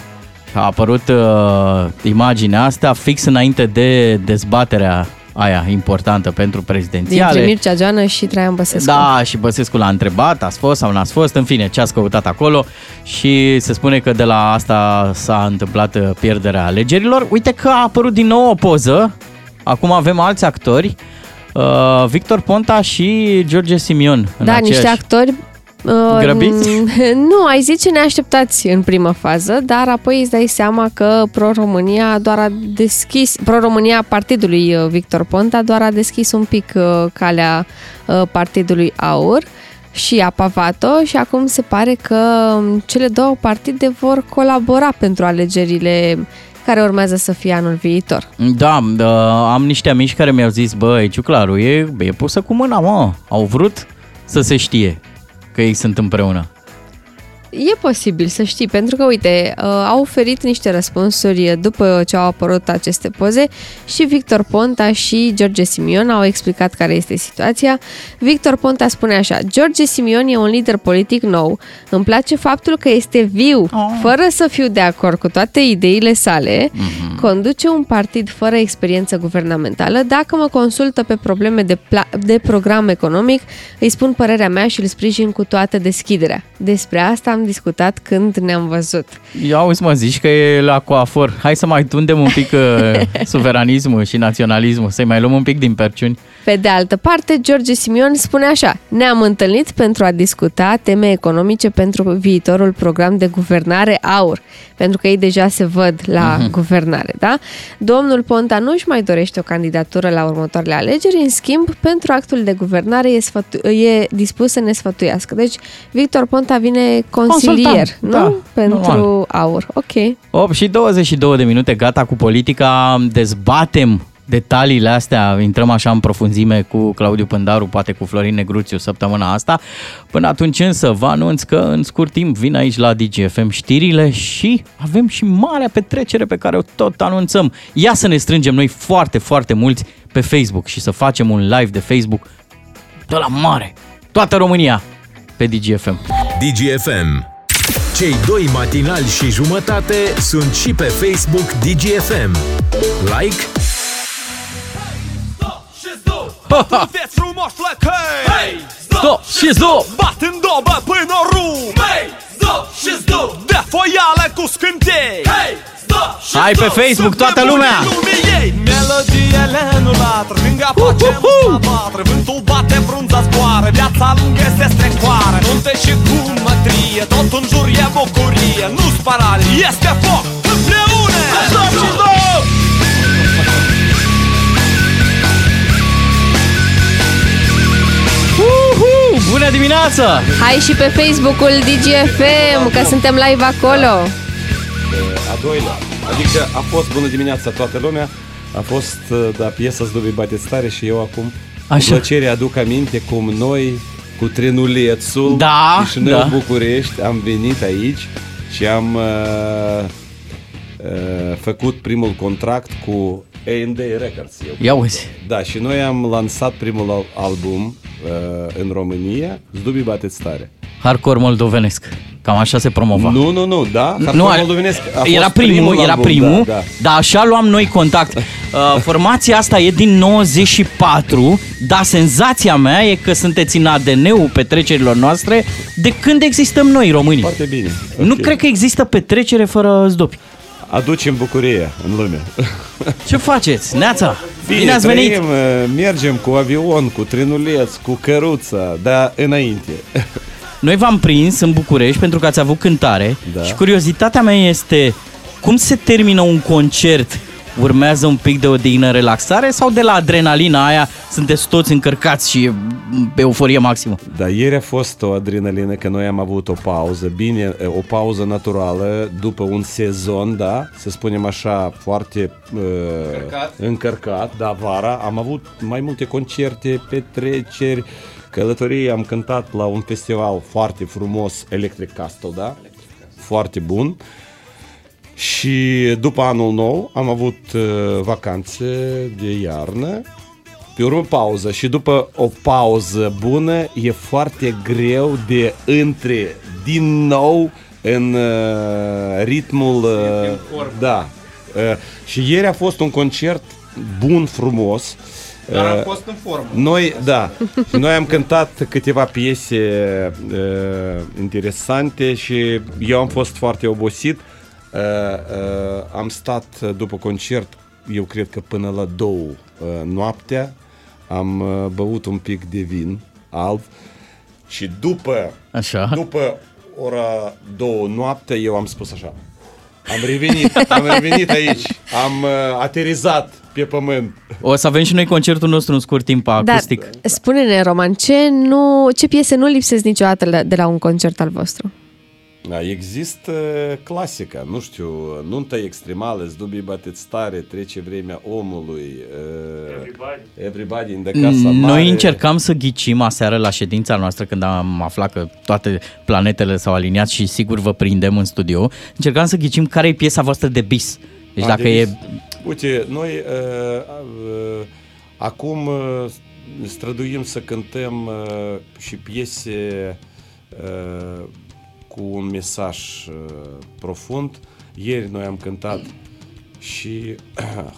A apărut uh, imaginea asta fix înainte de dezbaterea aia importantă pentru prezidențiale. Dintre Mircea Joană și Traian Băsescu. Da, și Băsescu l-a întrebat, ați fost sau n-ați fost, în fine, ce ați căutat acolo și se spune că de la asta s-a întâmplat uh, pierderea alegerilor. Uite că a apărut din nou o poză, acum avem alți actori, uh, Victor Ponta și George Simion. în Da, aceeași- niște actori uh, Grăbiți? Nu, ai zice neașteptați în primă fază, dar apoi îți dai seama că Pro-România doar a deschis, Pro-România partidului uh, Victor Ponta doar a deschis un pic uh, calea uh, partidului Aur și a pavat-o și acum se pare că um, cele două partide vor colabora pentru alegerile care urmează să fie anul viitor. Da, da, am niște amici care mi-au zis, băi, Ciuclaru, e, e pusă cu mâna, mă. Au vrut să se știe că ei sunt împreună. E posibil să știi, pentru că, uite, uh, au oferit niște răspunsuri după ce au apărut aceste poze și Victor Ponta și George Simion au explicat care este situația. Victor Ponta spune așa, George Simion e un lider politic nou. Îmi place faptul că este viu, fără să fiu de acord cu toate ideile sale, conduce un partid fără experiență guvernamentală. Dacă mă consultă pe probleme de, pla- de program economic, îi spun părerea mea și îl sprijin cu toată deschiderea. Despre asta am discutat când ne-am văzut. Ia auzi mă, zici că e la coafor. Hai să mai tundem un pic uh, suveranismul și naționalismul, să-i mai luăm un pic din perciuni. Pe de altă parte, George Simion spune așa, ne-am întâlnit pentru a discuta teme economice pentru viitorul program de guvernare AUR, pentru că ei deja se văd la uh-huh. guvernare, da? Domnul Ponta nu își mai dorește o candidatură la următoarele alegeri, în schimb, pentru actul de guvernare e, sfătu- e dispus să ne sfătuiască. Deci, Victor Ponta vine consilier, Consultant, nu? da, pentru normal. AUR. Ok. 8 și 22 de minute, gata cu politica, dezbatem detaliile astea, intrăm așa în profunzime cu Claudiu Pândaru, poate cu Florin Negruțiu săptămâna asta. Până atunci însă vă anunț că în scurt timp vin aici la DGFM știrile și avem și marea petrecere pe care o tot anunțăm. Ia să ne strângem noi foarte, foarte mulți pe Facebook și să facem un live de Facebook de la mare. Toată România pe DGFM. DGFM. Cei doi matinali și jumătate sunt și pe Facebook DGFM. Like, Sunteți frumoși flăcăi Hei, Stop și stop! Bat în dobă până rum Hei, stop și stop De foială cu scântei Hei, stop și Hai pe stop. Facebook, Sunt toată nebunii lumea! lumii ei Melodiile nu latră Lângă facem batră Vântul bate, frunza zboară Viața lungă se strecoară Nunte și cu mătrie Tot în jur e bucurie Nu sparare, este foc Împreună Stop și stop Uhu! Bună dimineața! Hai și pe Facebook-ul DGFM, că suntem live acolo. A doilea. Adică a fost bună dimineața toată lumea, a fost uh, da, piesa Zdubii Bateți Tare și eu acum Așa. cu plăcere aduc aminte cum noi cu trenulețul Da, și noi da. în București am venit aici și am uh, uh, făcut primul contract cu A&A Records. Eu. Ia uzi. Da, și noi am lansat primul al- album uh, în România, Zdubii Bateți Tare. Hardcore moldovenesc. Cam așa se promova. Nu, nu, nu, da, nu, Hardcore a- moldovenesc a era fost primul, era album, primul, da, da. dar așa luam noi contact. Uh, formația asta e din 94, dar senzația mea e că sunteți în ADN-ul petrecerilor noastre de când existăm noi, românii. Foarte bine. Nu ok. cred că există petrecere fără zdopi. Aducem bucurie în lume. Ce faceți? Neața! Bine, ați venit! trăim, uh, mergem cu avion, cu trenuleț, cu căruța, dar înainte. Noi v-am prins în București pentru că ați avut cântare Da. și curiozitatea mea este cum se termină un concert? Urmează un pic de odihnă, relaxare sau de la adrenalina aia sunteți toți încărcați și mm, pe euforie maximă? Dar ieri a fost o adrenalină că noi am avut o pauză, bine, o pauză naturală după un sezon, da, să spunem așa, foarte uh, încărcat. încărcat, da, vara. Am avut mai multe concerte, petreceri, călătorii, am cântat la un festival foarte frumos, Electric Castle, da? Foarte bun. Și după anul nou am avut uh, vacanțe de iarnă, pe urmă pauză și după o pauză bună e foarte greu de între din nou în uh, ritmul uh, da. Uh, și ieri a fost un concert bun, frumos. Dar am Uh, fost în formă. noi, da, și noi am cântat câteva piese uh, interesante și eu am fost foarte obosit. Uh, uh, am stat uh, după concert, eu cred că până la două uh, noaptea, am uh, băut un pic de vin alb și după, Așa. după ora două noapte eu am spus așa, am revenit, am revenit aici, am uh, aterizat pe pământ. O să avem și noi concertul nostru în scurt timp acustic. Dar spune-ne, Roman, ce, nu, ce piese nu lipsesc niciodată la- de la un concert al vostru? Da, există clasica, nu știu, nunta extremală, zdubii bateți tare, trece vremea omului, everybody, everybody in the casa mare. Noi încercam să ghicim aseară la ședința noastră când am aflat că toate planetele s-au aliniat și sigur vă prindem în studio. Încercam să ghicim care e piesa voastră de bis. Deci A, dacă de e... vis. Uite, noi uh, uh, acum uh, străduim să cântăm uh, și piese uh, cu un mesaj uh, profund. Ieri noi am cântat și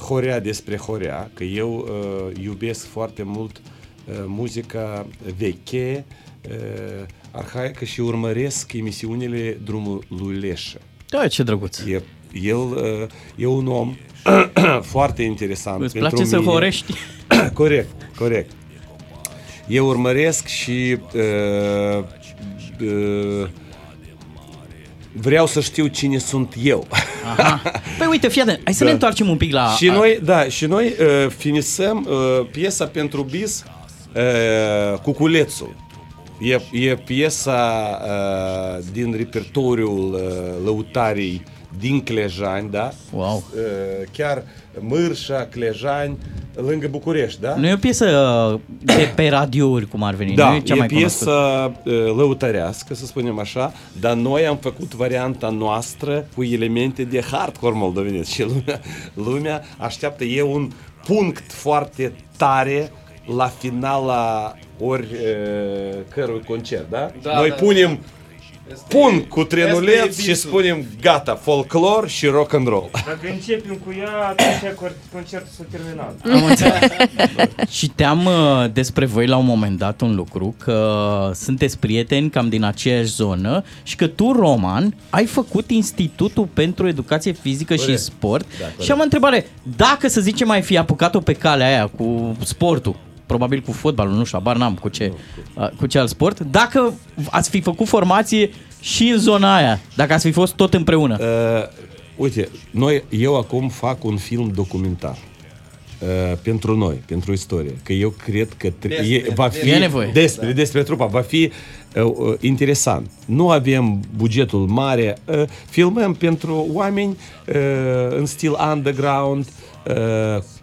Horea despre Horea, că eu uh, iubesc foarte mult uh, muzica veche, uh, arhaică și urmăresc emisiunile Drumul lui Leșă. Da, ce drăguț. E, el uh, e un om foarte interesant. Îți pentru place să mine. horești? corect, corect. Eu urmăresc și uh, uh, vreau să știu cine sunt eu. Aha. Păi uite, fii atent, hai să Da. ne întoarcem un pic la... și noi, da, și noi uh, finisăm uh, piesa pentru bis uh, Cuculețul. E, e piesa uh, din repertoriul uh, lăutarii din Clejani, da? Wow. Uh, chiar Mârșa, Clejani, lângă București, da? Nu e o piesă uh, de pe radiouri, cum ar veni, Da, nu e cea e mai piesă cunoscută. uh, lăutărească, să spunem așa, dar noi am făcut varianta noastră cu elemente de hardcore moldovenesc și lumea, lumea așteaptă, e un punct foarte tare la finala ori uh, cărui concert, da? Da, noi da. punem pun cu Asta e trenuleț bisul. și spunem gata, folclor și rock and roll. Dacă începem cu ea, atunci cor- concertul s-a terminat. Am înțeles. Citeam uh, despre voi la un moment dat un lucru, că sunteți prieteni cam din aceeași zonă și că tu, Roman, ai făcut Institutul pentru Educație Fizică și Corect. Sport. Da, corect. și am o întrebare, dacă să zicem ai fi apucat-o pe calea aia cu sportul, probabil cu fotbalul, nu știu, abar n-am cu ce, uh, cu ce alt sport, dacă ați fi făcut formație și în zona aia, dacă ați fi fost tot împreună. Uh, uite, noi, eu acum fac un film documentar. Uh, pentru noi, pentru istorie. Că eu cred că tre- Despre, e, va fi E nevoie. despre, da. despre trupa, va fi uh, uh, interesant. Nu avem bugetul mare, uh, filmăm pentru oameni uh, în stil underground, uh,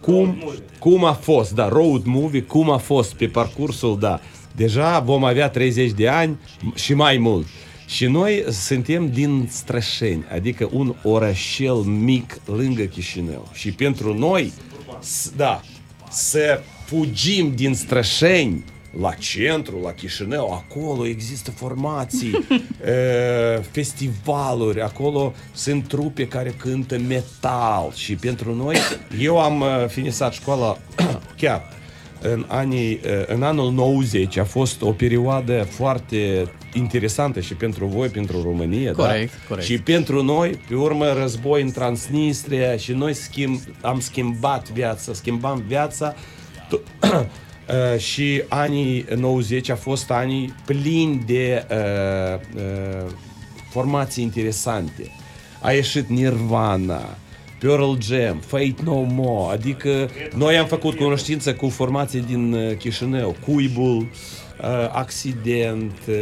cum, cum a fost, da, road movie, cum a fost pe parcursul, da. Deja vom avea 30 de ani și mai mult. Și noi suntem din Strășeni, adică un orășel mic lângă Chișinău. Și pentru noi, s- da, să fugim din Strășeni la centru, la Chișinău, acolo există formații, e, festivaluri, acolo sunt trupe care cântă metal și pentru noi, eu am uh, finisat școala chiar în, anii, în anul 90 a fost o perioadă foarte interesantă și pentru voi, pentru România, Corect, da? corect. Și pentru noi, pe urmă, război în Transnistria și noi schimb, am schimbat viața, schimbam viața to- Uh, și anii 90 a fost anii plini de uh, uh, formații interesante. A ieșit Nirvana, Pearl Jam, Fate No More, adică noi am făcut cunoștință cu formații din uh, Chișinău, Cuibul, uh, Accident. Uh,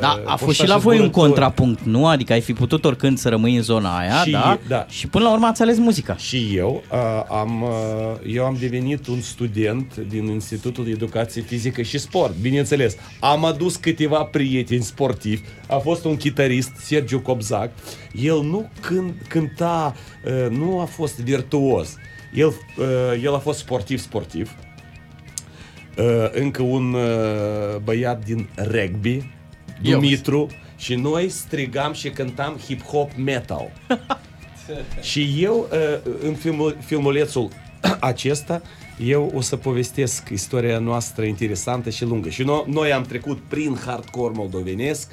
Da, a fost Poșta și la voi un Zburător. contrapunct, nu? Adică ai fi putut oricând să rămâi în zona aia, Și- da? da. Și până la urmă ați ales muzica. Și eu uh, am, uh, eu am devenit un student din Institutul de Educație Fizică și Sport, bineînțeles. Am adus câteva prieteni sportivi, a fost un chitarist, Sergiu Cobzac. El nu cânt, cânta, uh, nu a fost virtuos. El, uh, el a fost sportiv-sportiv. Uh, încă un uh, băiat din rugby, Dumitru, și noi strigam și cântam hip-hop metal. Și eu, uh, în filmul, filmulețul acesta, eu o să povestesc istoria noastră interesantă și lungă. Și no, noi am trecut prin hardcore moldovenesc,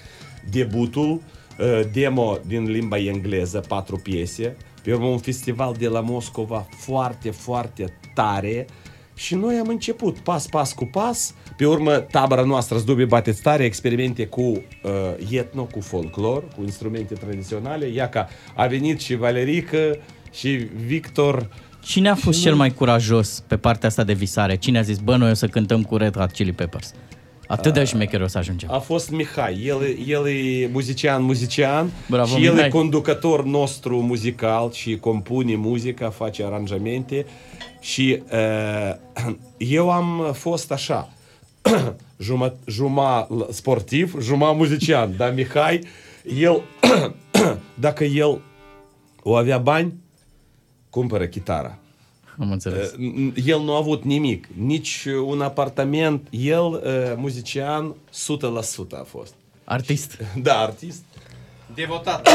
debutul, uh, demo din limba engleză, patru piese, pe urmă un festival de la Moscova foarte, foarte tare și noi am început pas, pas cu pas, pe urmă tabăra noastră Zdubi Bateți Tare, experimente cu uh, etno, cu folclor, cu instrumente tradiționale, ia ca a venit și Valerică și Victor Cine a fost cel mai curajos pe partea asta de visare? Cine a zis, bă, noi o să cântăm cu Red Hot Chili Peppers? Atât de șmecher o să ajungem. A fost Mihai, el, el e muzician, muzician Bravo, și el Mihai. e conducător nostru muzical și compune muzica, face aranjamente și uh, eu am fost așa, juma, juma sportiv, juma muzician, dar Mihai, el, dacă el o avea bani, cumpără chitara. Am înțeles. Uh, El nu a avut nimic, nici un apartament, el uh, muzician 100% a fost. Artist. Da, artist. Devotat.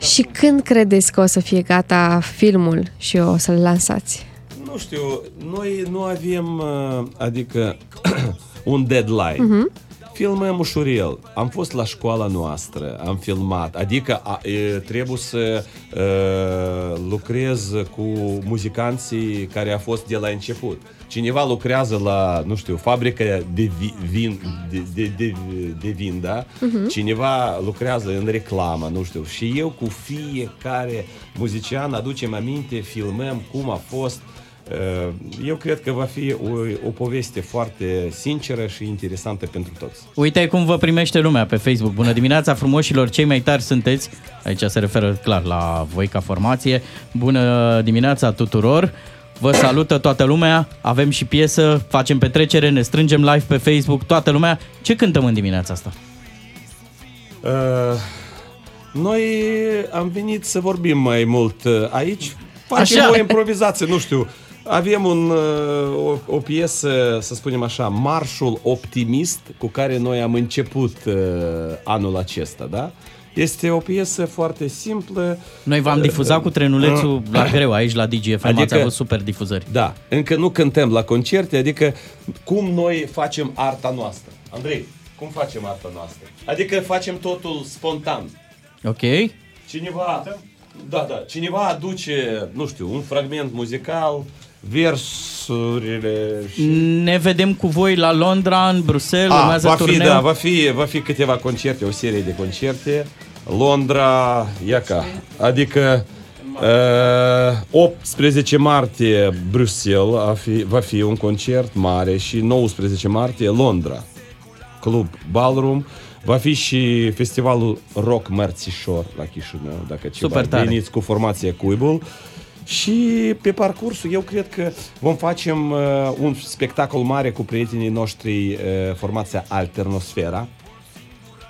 Și când credeți că o să fie gata filmul și o să-l lansați? Nu știu, noi nu avem, uh, adică, un deadline. Mhm. Filmăm ușurel. Am fost la școala noastră, am filmat. Adică a, e, trebuie să uh, lucrez cu muzicanții care a fost de la început. Cineva lucrează la, nu știu, fabrica de vi- vin, de, de, de, de vin, da? Mhm. Cineva lucrează în reclamă, nu știu. Și eu cu fiecare muzician aducem aminte, filmăm cum a fost. Uh, Eu cred că va fi o, o poveste foarte sinceră și interesantă pentru toți. Uite cum vă primește lumea pe Facebook. Bună dimineața, frumoșilor, cei mai tari sunteți. Aici se referă clar la voi ca formație. Bună dimineața tuturor. Vă salută toată lumea, avem și piesă, facem petrecere, ne strângem live pe Facebook, toată lumea. Ce cântăm în dimineața asta? Uh, noi am venit să vorbim mai mult uh, aici. Facem Așa. o improvizație, nu știu. Avem un, uh, o, o piesă, să spunem așa, Marșul Optimist, cu care noi am început uh, anul acesta, da? Este o piesă foarte simplă. Noi v-am difuzat cu trenulețul la greu aici la DGFM, adică, ați avut super difuzări. Da, încă nu cântăm la concerte, adică cum noi facem arta noastră. Andrei, cum facem arta noastră? Adică facem totul spontan. Ok? Cineva, da, da, cineva aduce, nu știu, un fragment muzical, versurile și... Ne vedem cu voi la Londra, în Bruxelles, A, urmează va fi, turneu. da, va fi, va fi câteva concerte, o serie de concerte. Londra, iaca, adică uh, 18 martie Bruxelles a fi, va fi un concert mare și 19 martie Londra, Club Ballroom. Va fi și festivalul Rock Mărțișor la Chișinău, dacă ceva Super tare. veniți cu formația Cuibul. Și pe parcursul eu cred că vom facem uh, un spectacol mare cu prietenii noștri, uh, formația Alternosfera.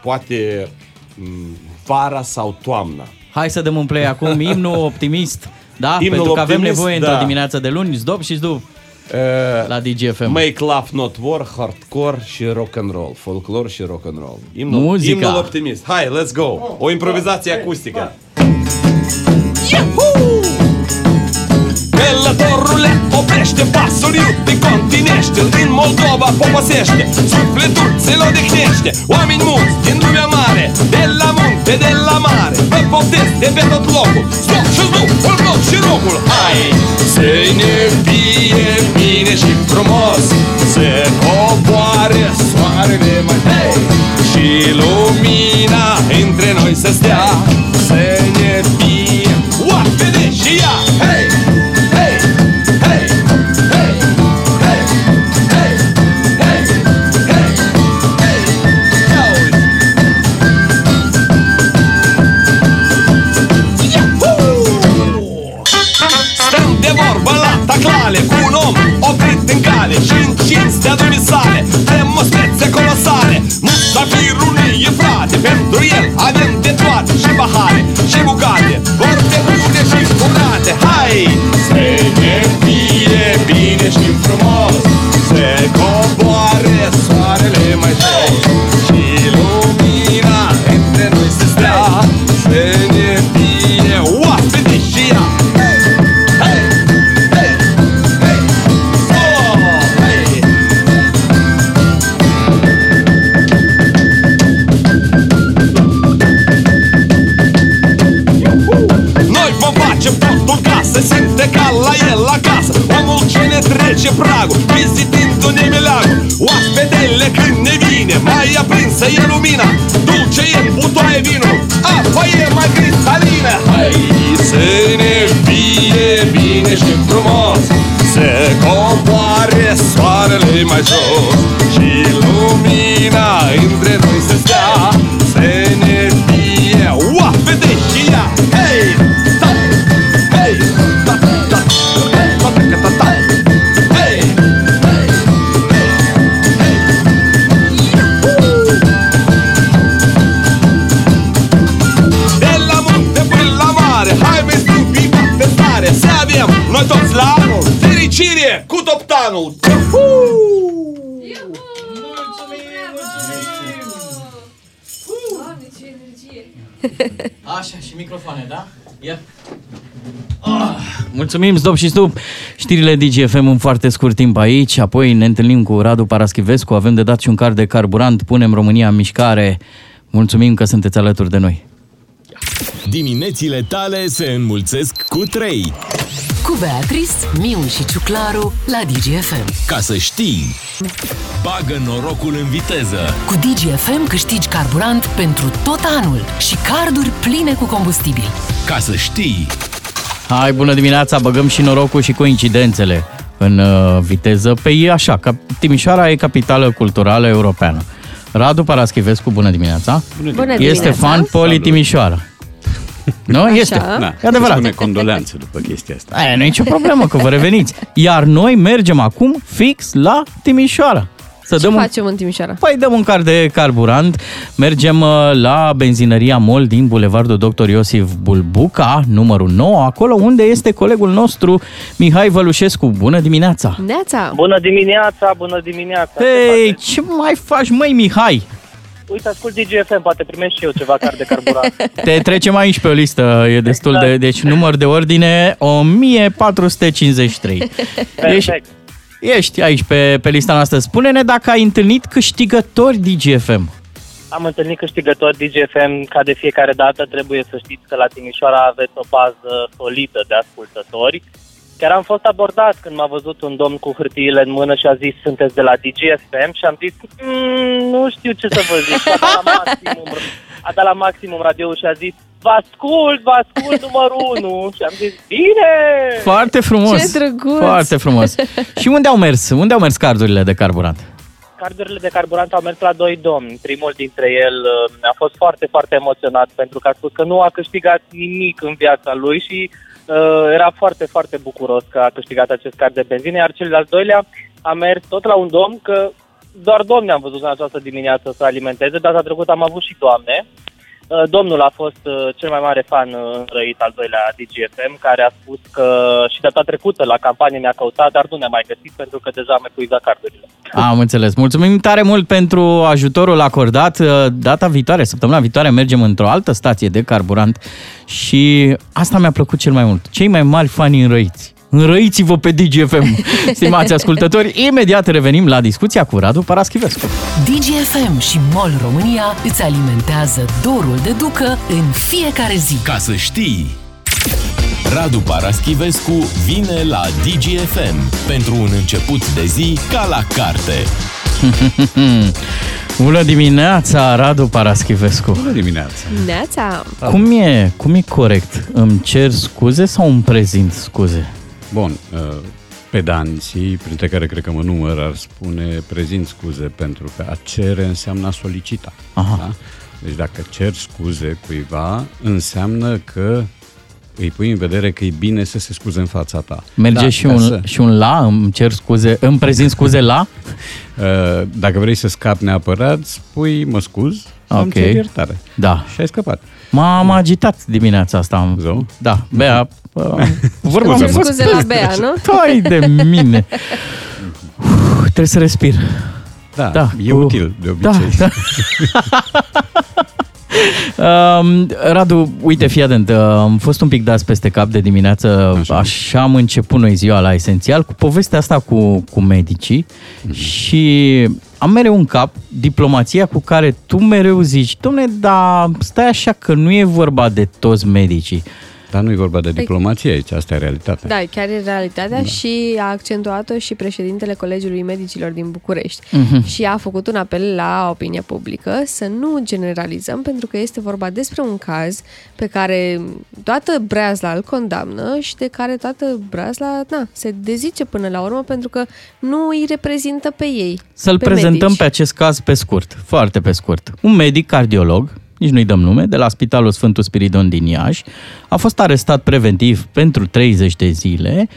Poate m, vara sau toamna. Hai să dăm un play acum, imnul optimist. Da? Imnul Pentru că avem optimist, nevoie da. într-o dimineață de luni, zdop și zdop. Uh, la DGFM. Make love not war, hardcore și rock and roll, folklor și rock and roll. Imnul, Muzica. Imnul optimist. Hai, let's go. O improvizație acustică. Călătorule, oprește pasul, iubi, continuește Din Moldova poposește, sufletul se odihnește. Oameni mulți din lumea mare, de la munte, de la mare Vă poftesc de pe tot locul, stop și stop, un loc și rocul Hai, să ne fie bine și frumos Să coboare soarele mai hey! Și lumina între noi să stea Să ne fie oapede și ea. Hei! Și bucate Vorbe bune și curate Hai! Să ne fie bine și frumos Să aprinsă e lumina Dulce e butoaie vinul, apa e mai cristalină Hai să ne fie bine și frumos Să coboare soarele mai jos microfoane, da? Ia. Ah, mulțumim, Zdop și Stup. Știrile DGFM în foarte scurt timp aici, apoi ne întâlnim cu Radu Paraschivescu, avem de dat și un card de carburant, punem România în mișcare. Mulțumim că sunteți alături de noi. Diminețile tale se înmulțesc cu 3. Cu Beatrice, Miu și Ciuclaru la DGFM. Ca să știi, bagă norocul în viteză. Cu DGFM câștigi carburant pentru tot anul și carduri pline cu combustibil. Ca să știi, Hai, bună dimineața, băgăm și norocul și coincidențele în uh, viteză. Pe ei așa, ca Timișoara e capitală culturală europeană. Radu Paraschivescu, bună dimineața. Bună Este dimineața. fan Poli Timișoara. Nu? Este. Da. E adevărat. Spune condoleanțe după chestia asta. Aia nu e nicio problemă, că vă reveniți. Iar noi mergem acum fix la Timișoara. Să Ce dăm un... facem în Timișoara? Păi dăm un car de carburant, mergem uh, la benzinăria MOL din Bulevardul Dr. Iosif Bulbuca, numărul 9, acolo unde este colegul nostru Mihai Vălușescu. Bună dimineața! Neața! Bună dimineața, bună dimineața. Hei, ce mai faci, măi, Mihai? Uite, ascult DGFM, poate primesc și eu ceva card de carburant. Te trecem aici pe o listă, e destul de... Deci număr de ordine 1453. Ești, Perfect. ești aici pe, pe lista noastră. Spune-ne dacă ai întâlnit câștigători DGFM. Am întâlnit câștigători DGFM, ca de fiecare dată trebuie să știți că la Timișoara aveți o bază solidă de ascultători. Chiar am fost abordat când m-a văzut un domn cu hârtiile în mână și a zis sunteți de la DGFM și am zis "Mm, nu știu ce să vă zic, a dat la maximum, a dat la maximum radio și a zis vă ascult, vă ascult numărul 1 și am zis bine! Foarte frumos! Ce drăguț! Foarte frumos! Și unde au mers? Unde au mers cardurile de carburant? Cardurile de carburant au mers la doi domni. Primul dintre el uh, a fost foarte, foarte emoționat pentru că a spus că nu a câștigat nimic în viața lui și uh, era foarte, foarte bucuros că a câștigat acest card de benzină, iar cel de-al doilea a mers tot la un domn, că doar domni am văzut în această dimineață să alimenteze, data trecută am avut și doamne. Uh, Domnul a fost uh, cel mai mare fan uh, înrăit al doilea DGFM, care a spus că și data trecută la campanie ne-a căutat, dar nu ne-a mai găsit pentru că deja am epuizat cardurile. Am înțeles. Mulțumim tare mult pentru ajutorul acordat. Data viitoare, săptămâna viitoare, mergem într-o altă stație de carburant și asta mi-a plăcut cel mai mult. Cei mai mari fani înrăiți. Înrăiți-vă pe DGFM, stimați ascultători. Imediat revenim la discuția cu Radu Paraschivescu. DGFM și MOL România îți alimentează dorul de ducă în fiecare zi. ca să știi, Radu Paraschivescu vine la DGFM pentru un început de zi ca la carte. Bună dimineața, Radu Paraschivescu. Bună dimineața! Neața! Cum e, cum e corect? Îmi cer scuze sau îmi prezint scuze? Bun, uh, pedanții, printre care cred că mă număr, ar spune prezint scuze pentru că a cere înseamnă a solicita. Aha. Da? Deci dacă cer scuze cuiva, înseamnă că îi pui în vedere că e bine să se scuze în fața ta. Merge Da, și, ca un, să- și un la, îmi cer scuze, îmi prezint scuze la? Uh, Dacă vrei să scapi neapărat, spui mă scuz, Ok. îmi cer iertare. Da. Și ai scăpat. M-am agitat dimineața asta. Zău? Da, Bea, uh, vorba Cer mea. scuze la Bea, nu? Hai de mine. Uf, trebuie să respir. Da, Da, e cu- util de obicei. Da, Um, Radu, uite, fii atent, uh, am fost un pic dați peste cap de dimineață, așa, așa am început noi ziua la Esențial, cu povestea asta cu, cu medicii și am mereu în cap diplomația cu care tu mereu zici, domne, dar stai așa că nu e vorba de toți medicii. Dar nu e vorba de diplomație aici, asta e realitatea. Da, chiar e realitatea Da. și a accentuat-o și președintele Colegiului Medicilor din București. Mhm. Și a făcut un apel la opinia publică să nu generalizăm, pentru că este vorba despre un caz pe care toată Breazla îl condamnă și de care toată Breazla na, se dezice până la urmă pentru că nu îi reprezintă pe ei. Să-l pe prezentăm medici. pe acest caz pe scurt, foarte pe scurt. Un medic cardiolog, nici nu-i dăm nume, de la Spitalul Sfântul Spiridon din Iași, a fost arestat preventiv pentru 30 de zile.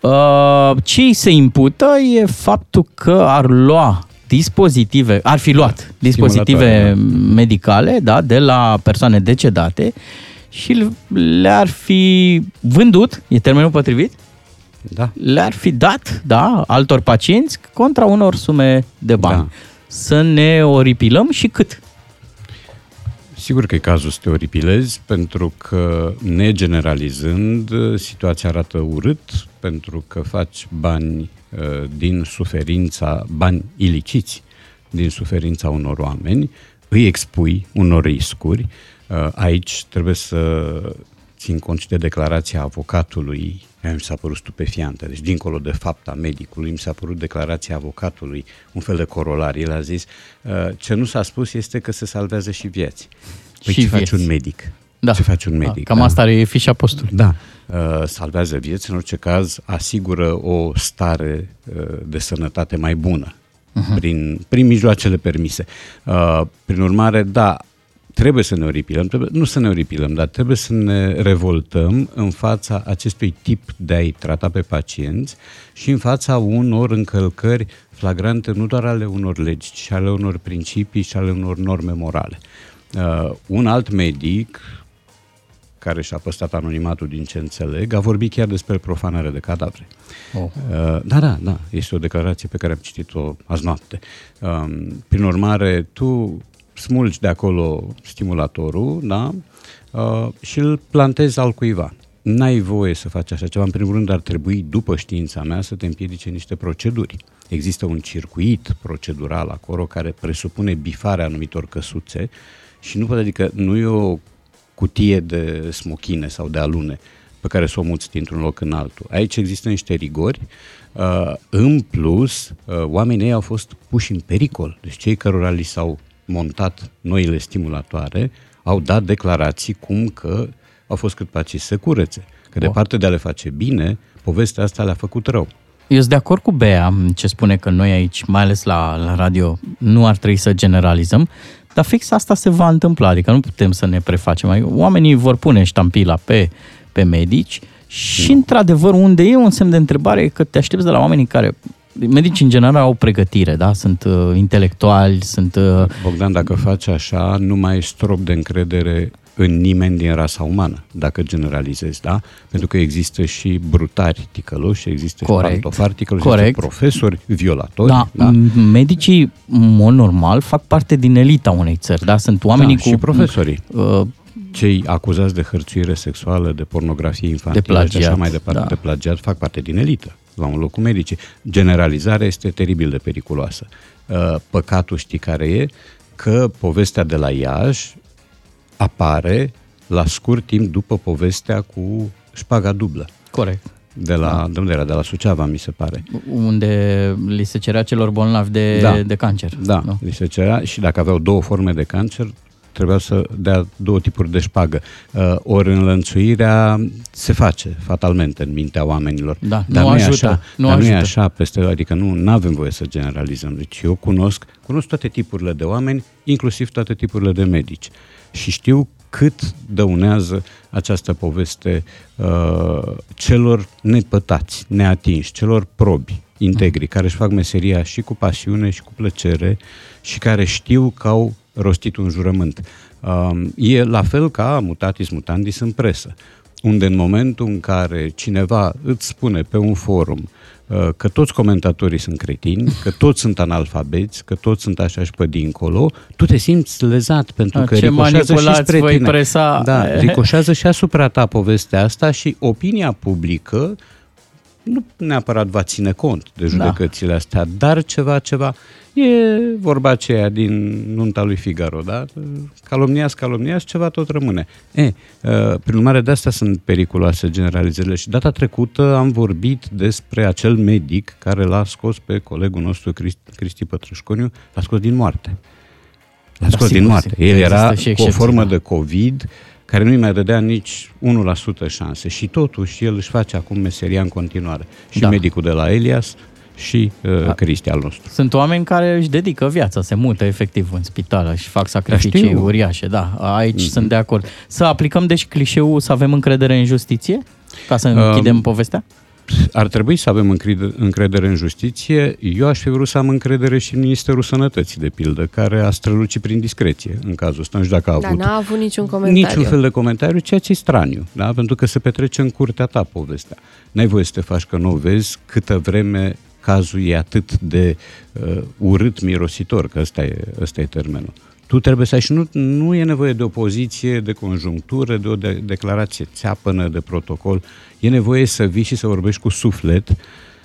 Uh, Ce îi se impută e faptul că ar lua dispozitive, ar fi luat dispozitive Stimulatoare, medicale da, de la persoane decedate și le-ar fi vândut, e termenul potrivit? Da. le-ar fi dat, da, altor pacienți contra unor sume de bani. Da. Să ne oripilăm și cât? Sigur că e cazul să te oripilezi, pentru că, negeneralizând, situația arată urât, pentru că faci bani uh, din suferința, bani iliciți din suferința unor oameni, îi expui unor riscuri. Uh, Aici trebuie să țin cont și de declarația avocatului, care mi s-a părut stupefiantă. Deci, dincolo de fapta medicului, mi s-a părut declarația avocatului, un fel de corolar. El a zis, uh, ce nu s-a spus este că se salvează și vieți. Păi Și ce faci vieți. un medic? Da. Ce faci un Da, medic? cam asta are fișa postului. Da. Uh, salvează vieți, în orice caz asigură o stare uh, de sănătate mai bună Mhm. prin, prin mijloacele permise. Uh, prin urmare, da, trebuie să ne oripilăm, trebuie, nu să ne oripilăm, dar trebuie să ne revoltăm în fața acestui tip de a-i trata pe pacienți și în fața unor încălcări flagrante nu doar ale unor legi, ci ale unor principii și ale unor norme morale. Uh, un alt medic, care și-a păstrat anonimatul din ce înțeleg, a vorbit chiar despre profanare de cadavre. Oh. Uh, da, da, da, este o declarație pe care am citit-o azi noapte. Um, prin urmare, tu smulgi de acolo stimulatorul, da, uh, și îl plantezi al cuiva. N-ai voie să faci așa ceva. În primul rând, ar trebui, după știința mea, să te împiedice niște proceduri. Există un circuit procedural acolo care presupune bifarea anumitor căsuțe și nu poate, adică nu e o cutie de smochine sau de alune pe care să o muți dintr-un loc în altul. Aici există niște rigori. Uh, în plus, uh, oamenii ei au fost puși în pericol. Deci cei cărora li s-au montat noile stimulatoare au dat declarații cum că au fost cât paci să curețe. Că Wow. departe de a le face bine, povestea asta le-a făcut rău. Eu sunt de acord cu Bea ce spune că noi aici, mai ales la, la radio, nu ar trebui să generalizăm, dar fix asta se va întâmpla, adică nu putem să ne prefacem. Adică Oamenii vor pune ștampila pe, pe medici și, într-adevăr, unde e un semn de întrebare e că te aștepți de la oamenii care Medicii în general au pregătire, da? Sunt uh, intelectuali, sunt... Uh, Bogdan, dacă faci așa, nu mai ești strop de încredere în nimeni din rasa umană, dacă generalizezi, da? Pentru că există și brutari ticăloși, există Corect. și pantofari ticăloși, Corect. există profesori violatori, da, da? m- medicii, în mod normal, fac parte din elita unei țări, da? Sunt oamenii da, cu... și profesorii. Uh, Cei acuzați de hărțuire sexuală, de pornografie infantilă De plagiat, și așa mai departe, da. de plagiat, fac parte din elită, la un loc cu medicii. Generalizarea este teribil de periculoasă. Uh, Păcatul știi care e? Că povestea de la Iași apare la scurt timp după povestea cu șpaga dublă. Corect. De la, de unde era? De la Suceava, mi se pare. unde li se cerea celor bolnavi de, Da. de cancer. Da, li se cerea și dacă aveau două forme de cancer, trebuia să dea două tipuri de șpagă. Uh, ori înlănțuirea se face fatalmente în mintea oamenilor. Da, dar nu nu, e ajută, așa, nu dar nu e ajută. așa peste, adică nu avem voie să generalizăm. Deci eu cunosc, cunosc toate tipurile de oameni, inclusiv toate tipurile de medici. Și știu cât dăunează această poveste uh, celor nepătați, neatinși, celor probi, integri, care își fac meseria și cu pasiune și cu plăcere și care știu că au rostit un jurământ. Uh, e la fel ca mutatis mutandis în presă, unde în momentul în care cineva îți spune pe un forum uh, că toți comentatorii sunt cretini, că toți sunt analfabeți, că toți sunt așa și pe dincolo, tu te simți lezat pentru A, că ce ricoșează și manipulați spre voi tine. presa. Da, ricoșează și asupra ta povestea asta și opinia publică nu neapărat va ține cont de judecățile astea, dar ceva, ceva, e vorba aceea din nunta lui Figaro, da? Calomniați, calomniați, ceva tot rămâne. E, uh, prin urmare, de asta sunt periculoase generalizările și data trecută am vorbit despre acel medic care l-a scos pe colegul nostru Cristi, Cristi Pătrășconiu, l-a scos din moarte. L-a Da, scos sigur, din moarte. sigur. El Există era și cu o excepții, formă da. de COVID care nu-i mai dădea nici 1% șanse și totuși el își face acum meseria în continuare. Și Da. medicul de la Elias și uh, Cristi al nostru. Sunt oameni care își dedică viața, se mută efectiv în spital și fac sacrificii știu. uriașe. Da, aici Mhm. sunt de acord. Să aplicăm deci clișeul să avem încredere în justiție? Ca să Um, închidem povestea? Ar trebui să avem încredere, încredere în justiție. Eu aș fi vrut să am încredere și în Ministerul Sănătății, de pildă, care a strălucit prin discreție în cazul ăsta. Nu știu dacă a Dar avut n-a avut niciun comentariu. niciun fel de comentariu, ceea ce e straniu, da? pentru că se petrece în curtea ta povestea. N-ai voie să te faci că nu o vezi câtă vreme cazul e atât de uh, urât mirositor, că ăsta e, ăsta e termenul. Tu trebuie să ai și nu, nu e nevoie de o poziție, de conjunctură, de o de, declarație țeapănă, de protocol. E nevoie să vii și să vorbești cu suflet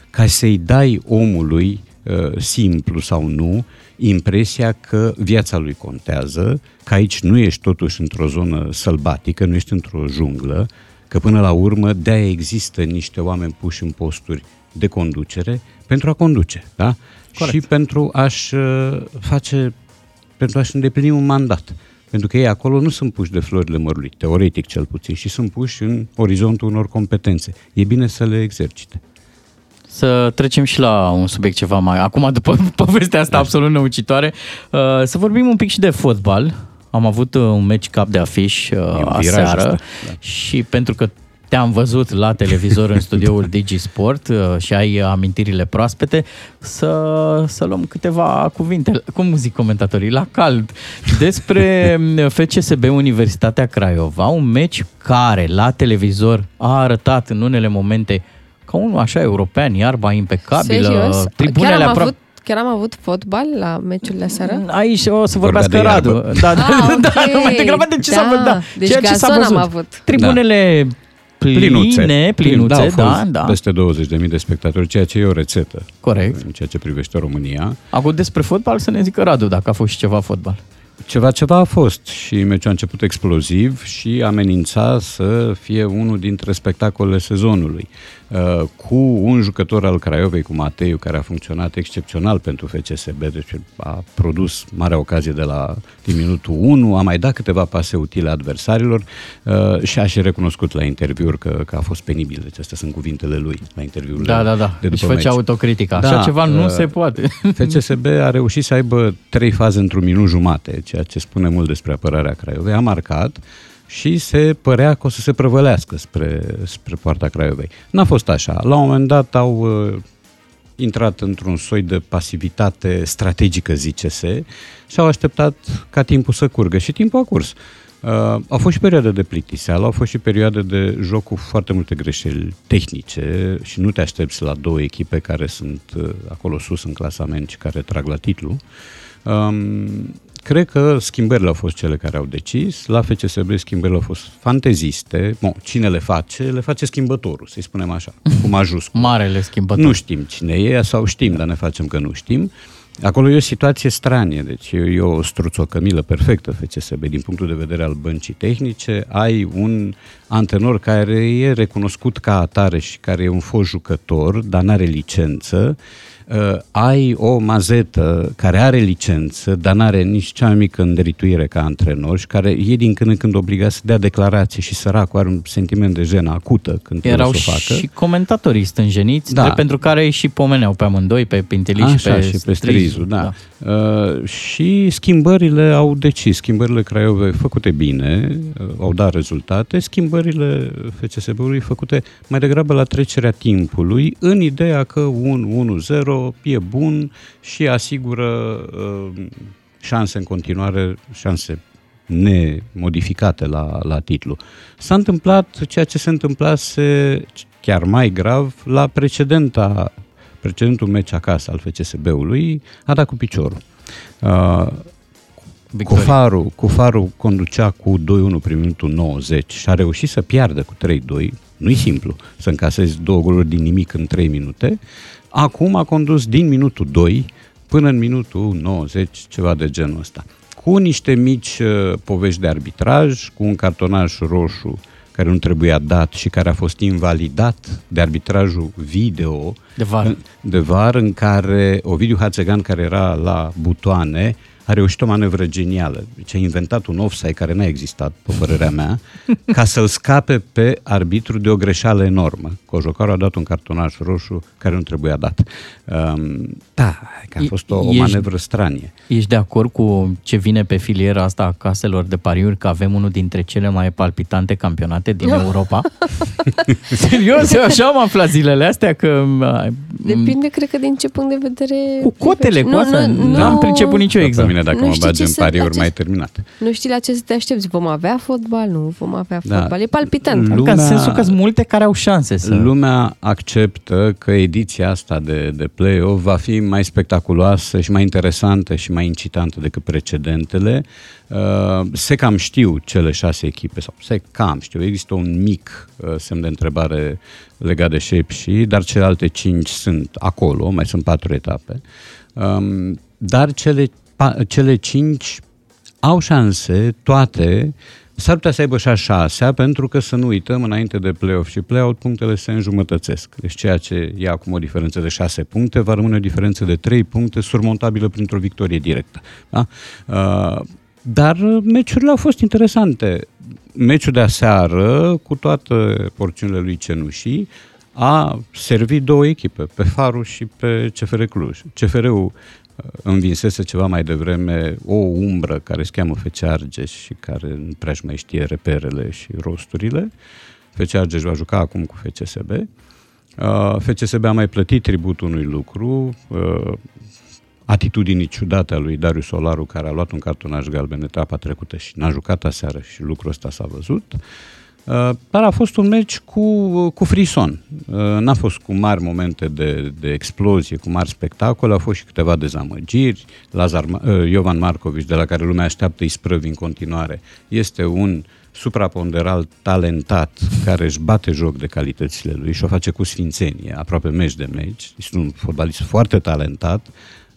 ca să-i dai omului, uh, simplu sau nu, impresia că viața lui contează, că aici nu ești totuși într-o zonă sălbatică, nu ești într-o junglă, că până la urmă de-aia există niște oameni puși în posturi de conducere pentru a conduce, da? Corect. Și pentru a-și uh, face, pentru a-și îndeplini un mandat. Pentru că ei acolo nu sunt puși de florile mărului, teoretic cel puțin, și sunt puși în orizontul unor competențe. E bine să le exercite. Să trecem și la un subiect ceva mai... Acum, după povestea asta absolut năucitoare, uh, să vorbim un pic și de fotbal. Am avut uh, un match cap de afiș uh, un viraj aseară ăsta, și pentru că te-am văzut la televizor în studioul Digi Sport uh, și ai amintirile proaspete, să, să luăm câteva cuvinte, cum zic comentatorii, la cald, despre FCSB Universitatea Craiova, un meci care la televizor a arătat în unele momente ca unul așa european, iarba impecabilă, Serios? tribunele Chiar am, aproape... avut, chiar am avut fotbal la meciul de seară? Aici o să Vorbea vorbească de Radu. iarbă. Da, da, Ah, da, ok. nu mai te graba de ce s-a Da, văzut. Da. deci Ceea ce s-a gazon am văzut. avut. Tribunele pline, plinuțe, au da, fost da. peste 20.000 de spectatori, ceea ce e o rețetă. Corect. În ceea ce privește România. Acum despre fotbal să ne zică Radu dacă a fost și ceva fotbal. Ceva, ceva a fost și meciul a început exploziv și amenința să fie unul dintre spectacolele sezonului. Uh, cu un jucător al Craiovei, cu Mateiu, care a funcționat excepțional pentru FCSB, deci a produs mare ocazie de la din minutul 1, a mai dat câteva pase utile adversarilor uh, și a și recunoscut la interviuri că, că a fost penibil. Deci astea sunt cuvintele lui la interviurile Da, da, da. de Deci după făcea meci. autocritică. Așa ceva nu uh, se poate. FCSB a reușit să aibă trei faze într-un minut jumate, ceea ce spune mult despre apărarea Craiovei. A marcat și se părea că o să se prăvălească spre, spre poarta Craiovei. N-a fost așa. La un moment dat au uh, intrat într-un soi de pasivitate strategică, zice-se, și au așteptat ca timpul să curgă. Și timpul a curs. Uh, au fost și perioade de plictiseală, au fost și perioade de joc cu foarte multe greșeli tehnice și nu te aștepți la două echipe care sunt uh, acolo sus în clasament și care trag la titlu. Um, cred că schimbările au fost cele care au decis. La FCSB schimbările au fost fanteziste. Bon, cine le face? Le face schimbătorul, să-i spunem așa, cu majuscul. Marele schimbător. Nu știm cine e sau știm, dar ne facem că nu știm. Acolo e o situație stranie, deci e, e o struțocămilă perfectă FCSB din punctul de vedere al băncii tehnice. Ai un antrenor care e recunoscut ca atare și care e un fost jucător, dar n-are licență uh, ai o mazetă care are licență, dar nu are nici cea mai mică înderituire ca antrenor și care e din când în când obligat să dea declarații și săracul are un sentiment de jenă acută când Erau să o facă. și comentatorii stânjeniți, da. pentru care și pomeneau pe amândoi, pe Pintili Așa, și pe, și pe Strizu. Da. da. Uh, și schimbările au decis, schimbările Craiovei făcute bine, uh, au dat rezultate, schimbările FCSB-ului făcute mai degrabă la trecerea timpului, în ideea că 1-1-0 acolo, e bun și asigură uh, șanse în continuare, șanse nemodificate la, la titlu. S-a întâmplat ceea ce se întâmplase chiar mai grav la precedenta, precedentul meci acasă al FCSB-ului, a dat cu piciorul. Uh, Victoria. Cofaru, Cofaru conducea cu 2-1 prin minutul 90 și a reușit să piardă cu 3-2. Nu-i simplu să încasezi două goluri din nimic în 3 minute, Acum a condus din minutul 2 până în minutul 90, ceva de genul ăsta. Cu niște mici uh, povești de arbitraj, cu un cartonaj roșu care nu trebuia dat și care a fost invalidat de arbitrajul video De VAR. în, de VAR în care Ovidiu Hațegan, care era la butoane, a reușit o manevră genială. Deci a inventat un offside care n-a existat, pe părerea mea, ca să-l scape pe arbitru de o greșeală enormă. Cojocarul a dat un cartonaș roșu care nu trebuia dat. Um, da, că a fost o, o Ești- manevră stranie. Ești de acord cu ce vine pe filiera asta a caselor de pariuri, că avem unul dintre cele mai palpitante campionate din Europa? Serios, eu așa am aflat zilele astea că... Depinde, cred că, din ce punct de vedere... Cu cotele, cu nu, asta, nu, nu nu, am priceput nici eu Pe exact. Mine, dacă Nu mă știi bagi ce în să- pariuri, la ce- mai terminat. Nu știi la ce să te aștepți. Vom avea fotbal? Nu vom avea Da. fotbal. E palpitant. Lumea- Că în sensul că sunt multe care au șanse să... Lumea acceptă că ediția asta de, de play-off va fi mai spectaculoasă și mai interesantă și mai incitantă decât precedentele. Uh, se cam știu cele șase echipe, sau se cam știu, există un mic uh, semn de întrebare legat de shape și, dar celelalte cinci sunt acolo, mai sunt patru etape. Um, dar cele, pa, cele cinci au șanse, toate, s-ar putea să aibă și a șasea, pentru că să nu uităm, înainte de play-off și play-out, punctele se înjumătățesc. Deci ceea ce e acum o diferență de șase puncte, va rămâne o diferență de trei puncte, surmontabilă printr-o victorie directă. Da? Uh, dar uh, meciurile au fost interesante. Meciul de aseară, cu toate porțiunile lui Cenușii, a servit două echipe, pe Faru și pe CFR Cluj. CFR-ul uh, învinsese ceva mai devreme o umbră care se cheamă FC Argeș și care nu prea mai știe reperele și rosturile. FC Argeș va juca acum cu FCSB. Uh, FCSB a mai plătit tributul unui lucru, uh, atitudinii ciudate a lui Darius Solaru, care a luat un cartonaș galben etapa trecută și n-a jucat aseară și lucrul ăsta s-a văzut. Uh, Dar a fost un meci cu, cu frison. Uh, N-a fost cu mari momente de, de explozie, cu mari spectacole, au fost și câteva dezamăgiri. Lazar, Ma- uh, Iovan Marcovici, de la care lumea așteaptă isprăvi în continuare, este un supraponderal talentat care își bate joc de calitățile lui și o face cu sfințenie, aproape meci de meci. Este un fotbalist foarte talentat,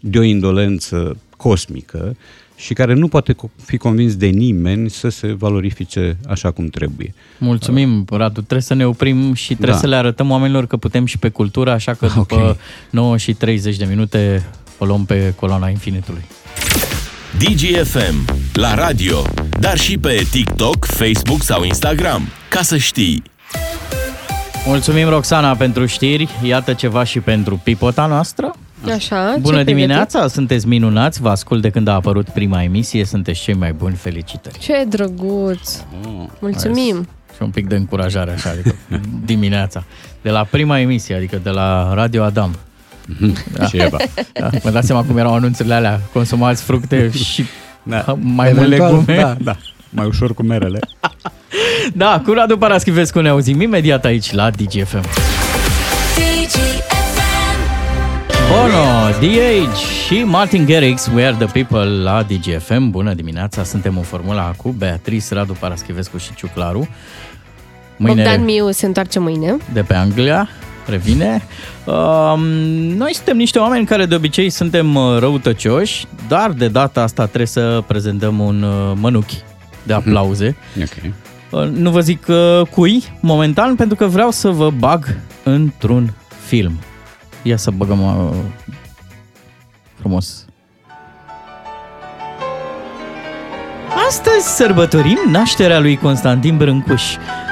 de o indolență cosmică și care nu poate co- fi convins de nimeni să se valorifice așa cum trebuie. Mulțumim, Radu. Trebuie să ne oprim și trebuie Da. să le arătăm oamenilor că putem și pe cultură, așa că după Ok. 9 și 30 de minute o luăm pe coloana infinitului. DGFM, la radio, dar și pe TikTok, Facebook sau Instagram. Ca să știi. Mulțumim, Roxana, pentru știri. Iată ceva și pentru pipota noastră. Așa, ce Bună pregătit? dimineața, sunteți minunați, vă ascult de când a apărut prima emisie, sunteți cei mai buni, felicitări. Ce drăguț! Oh, Mulțumim! Și un pic de încurajare așa, adică dimineața. De la prima emisie, adică de la Radio Adam. Ceva. Da, mă dați seama cum erau anunțurile alea, consumați fructe și Da. mai mult Eventual, legume. Da, da. Mai ușor cu merele. Da, cu Radu Paraschivescu ne auzim imediat aici la DGFM. Bono, DH și Martin Garrix, We Are The People la DGFM. Bună dimineața, suntem în formula cu Beatrice, Radu Paraschivescu și Ciuclaru. Bogdan Miu se întoarce mâine. de pe Anglia, revine. Um, noi suntem niște oameni care de obicei suntem uh, răutăcioși, dar de data asta trebuie să prezentăm un uh, mănuchi de aplauze. Ok. Uh, Nu vă zic uh, cui, momentan, pentru că vreau să vă bag într-un film. Ia să băgăm uh, frumos. Astăzi sărbătorim nașterea lui Constantin Brâncuș,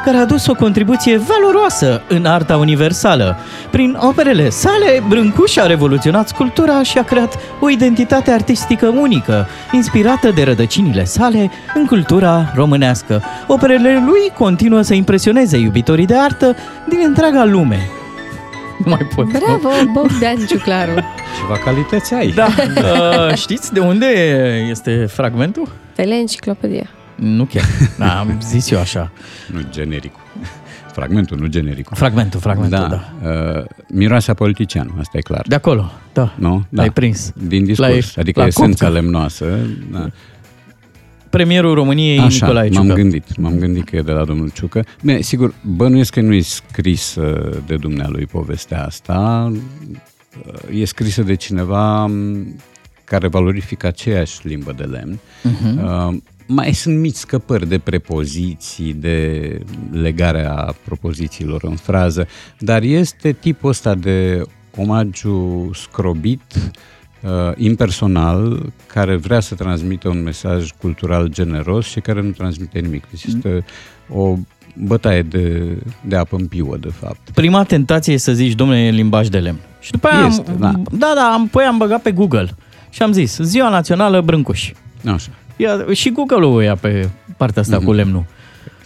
care a adus o contribuție valoroasă în arta universală. Prin operele sale, Brâncuș a revoluționat sculptura și a creat o identitate artistică unică, inspirată de rădăcinile sale în cultura românească. Operele lui continuă să impresioneze iubitorii de artă din întreaga lume. Nu mai pot. Bravo, Bogdan Ciuclaru! Ceva calități ai. Da. Uh, știți de unde este fragmentul? Teleenciclopedia. Nu chiar. Da, am zis eu așa. Nu genericul. Fragmentul, nu genericul. Fragmentul, fragmentul, da. da. Uh, miroase a politician, asta e clar. De acolo, da. Nu? Da. L-ai prins. Din discurs, L-ai- adică la esența cupcă. lemnoasă. Da. Premierul României, Așa, Nicolae m-am Ciucă. gândit, m-am gândit că e de la domnul Ciucă. Bine, sigur, bănuiesc că nu e scrisă de dumnealui povestea asta, e scrisă de cineva m, care valorifică aceeași limbă de lemn. Mhm. Uh, mai sunt mici scăpări de prepoziții, de legarea propozițiilor în frază, dar este tipul ăsta de omagiu scrobit uh, impersonal care vrea să transmită un mesaj cultural generos și care nu transmite nimic. Deci este o bătaie de, de apă în piuă, de fapt. Prima tentație e să zici, domnule, e limbaj de lemn. Și după aia Este, am, da. da, da, am, apoi am băgat pe Google și am zis, Ziua Națională Brâncuși. Așa. Ia, și Google-ul o ia pe partea asta Mhm. cu lemnul.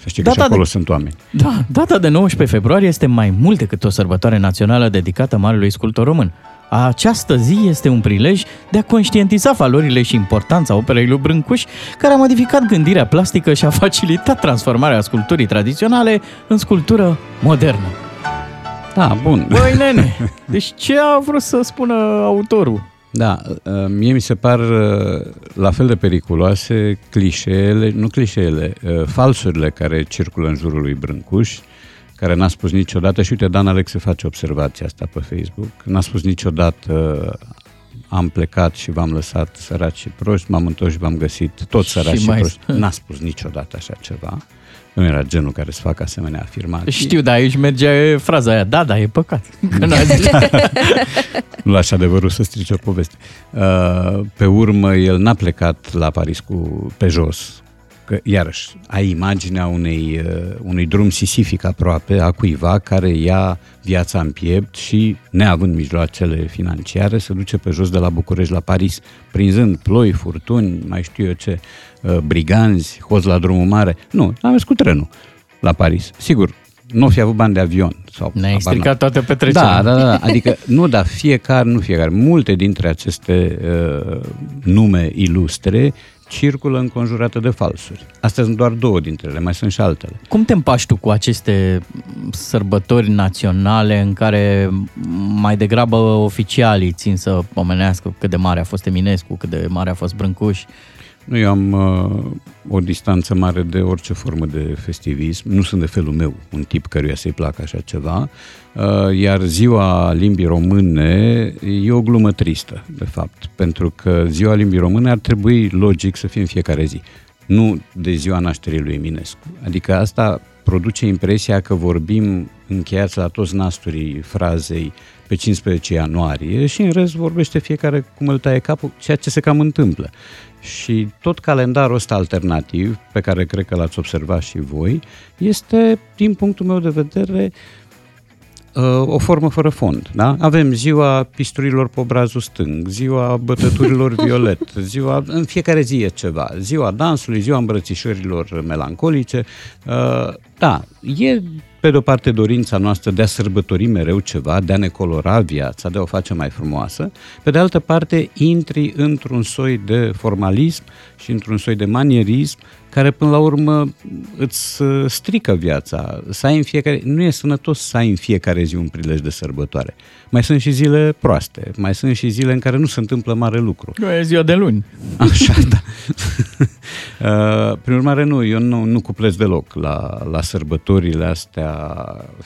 Să știi că și Data acolo de- sunt oameni. Da, data de 19 februarie este mai mult decât o sărbătoare națională dedicată marelui sculptor român. Această zi este un prilej de a conștientiza valorile și importanța operei lui Brâncuș, care a modificat gândirea plastică și a facilitat transformarea sculpturii tradiționale în sculptură modernă. Da, bun. Băi, nene, deci ce a vrut să spună autorul? Da, uh, mie mi se par uh, la fel de periculoase clișeele, nu clișeele, uh, falsurile care circulă în jurul lui Brâncuș, care n-a spus niciodată, și uite, Dan Alexe face observația asta pe Facebook, n-a spus niciodată uh, am plecat și v-am lăsat săraci și proști, m-am întors și v-am găsit tot Și săraci și, mai- proști. N-a spus niciodată așa ceva. Nu era genul care să facă asemenea afirmații. Știu, dar aici merge fraza aia, da, da, e păcat. Că n-a zis. nu lași adevărul să strice o poveste. Uh, Pe urmă, el n-a plecat la Paris cu pe jos. Că, iarăși, ai imaginea unei, uh, unui drum sisific aproape a cuiva care ia viața în piept și, neavând mijloacele financiare, se duce pe jos de la București la Paris, prinzând ploi, furtuni, mai știu eu ce, uh, briganzi, hoți la drumul mare. Nu, a mers cu trenul la Paris. Sigur, nu fi avut bani de avion. Sau Ne-ai habar stricat n-am. toate petrecerile. Da, da, da, da. Adică, nu, dar fiecare, nu fiecare, multe dintre aceste uh, nume ilustre circulă înconjurate de falsuri. Astea sunt doar două dintre ele, mai sunt și altele. Cum te împași tu cu aceste sărbători naționale în care mai degrabă oficialii țin să pomenească cât de mare a fost Eminescu, cât de mare a fost Brâncuș? Nu, eu am uh, o distanță mare de orice formă de festivism. Nu sunt de felul meu un tip căruia să-i placă așa ceva. Uh, iar ziua limbii române e o glumă tristă, de fapt. Pentru că ziua limbii române ar trebui logic să fie în fiecare zi. Nu de ziua nașterii lui Eminescu. Adică asta produce impresia că vorbim încheiați la toți nasturii frazei pe 15 ianuarie și în rest vorbește fiecare cum îl taie capul, ceea ce se cam întâmplă. Și tot calendarul ăsta alternativ, pe care cred că l-ați observat și voi, este, din punctul meu de vedere, uh, o formă fără fond. Da? Avem ziua pisturilor pe obrazul stâng, ziua bătăturilor violet, ziua, în fiecare zi e ceva, ziua dansului, ziua îmbrățișărilor melancolice. Uh, Da, e pe de o parte dorința noastră de a sărbători mereu ceva, de a ne colora viața, de a o face mai frumoasă, pe de altă parte intri într-un soi de formalism și într-un soi de manierism care până la urmă îți uh, strică viața. Să ai în fiecare, nu e sănătos să ai în fiecare zi un prilej de sărbătoare. Mai sunt și zile proaste, mai sunt și zile în care nu se întâmplă mare lucru. Nu e ziua de luni. Așa, da. Uh, Prin urmare, nu, eu nu, nu cuplez deloc la, la sărbătorile astea,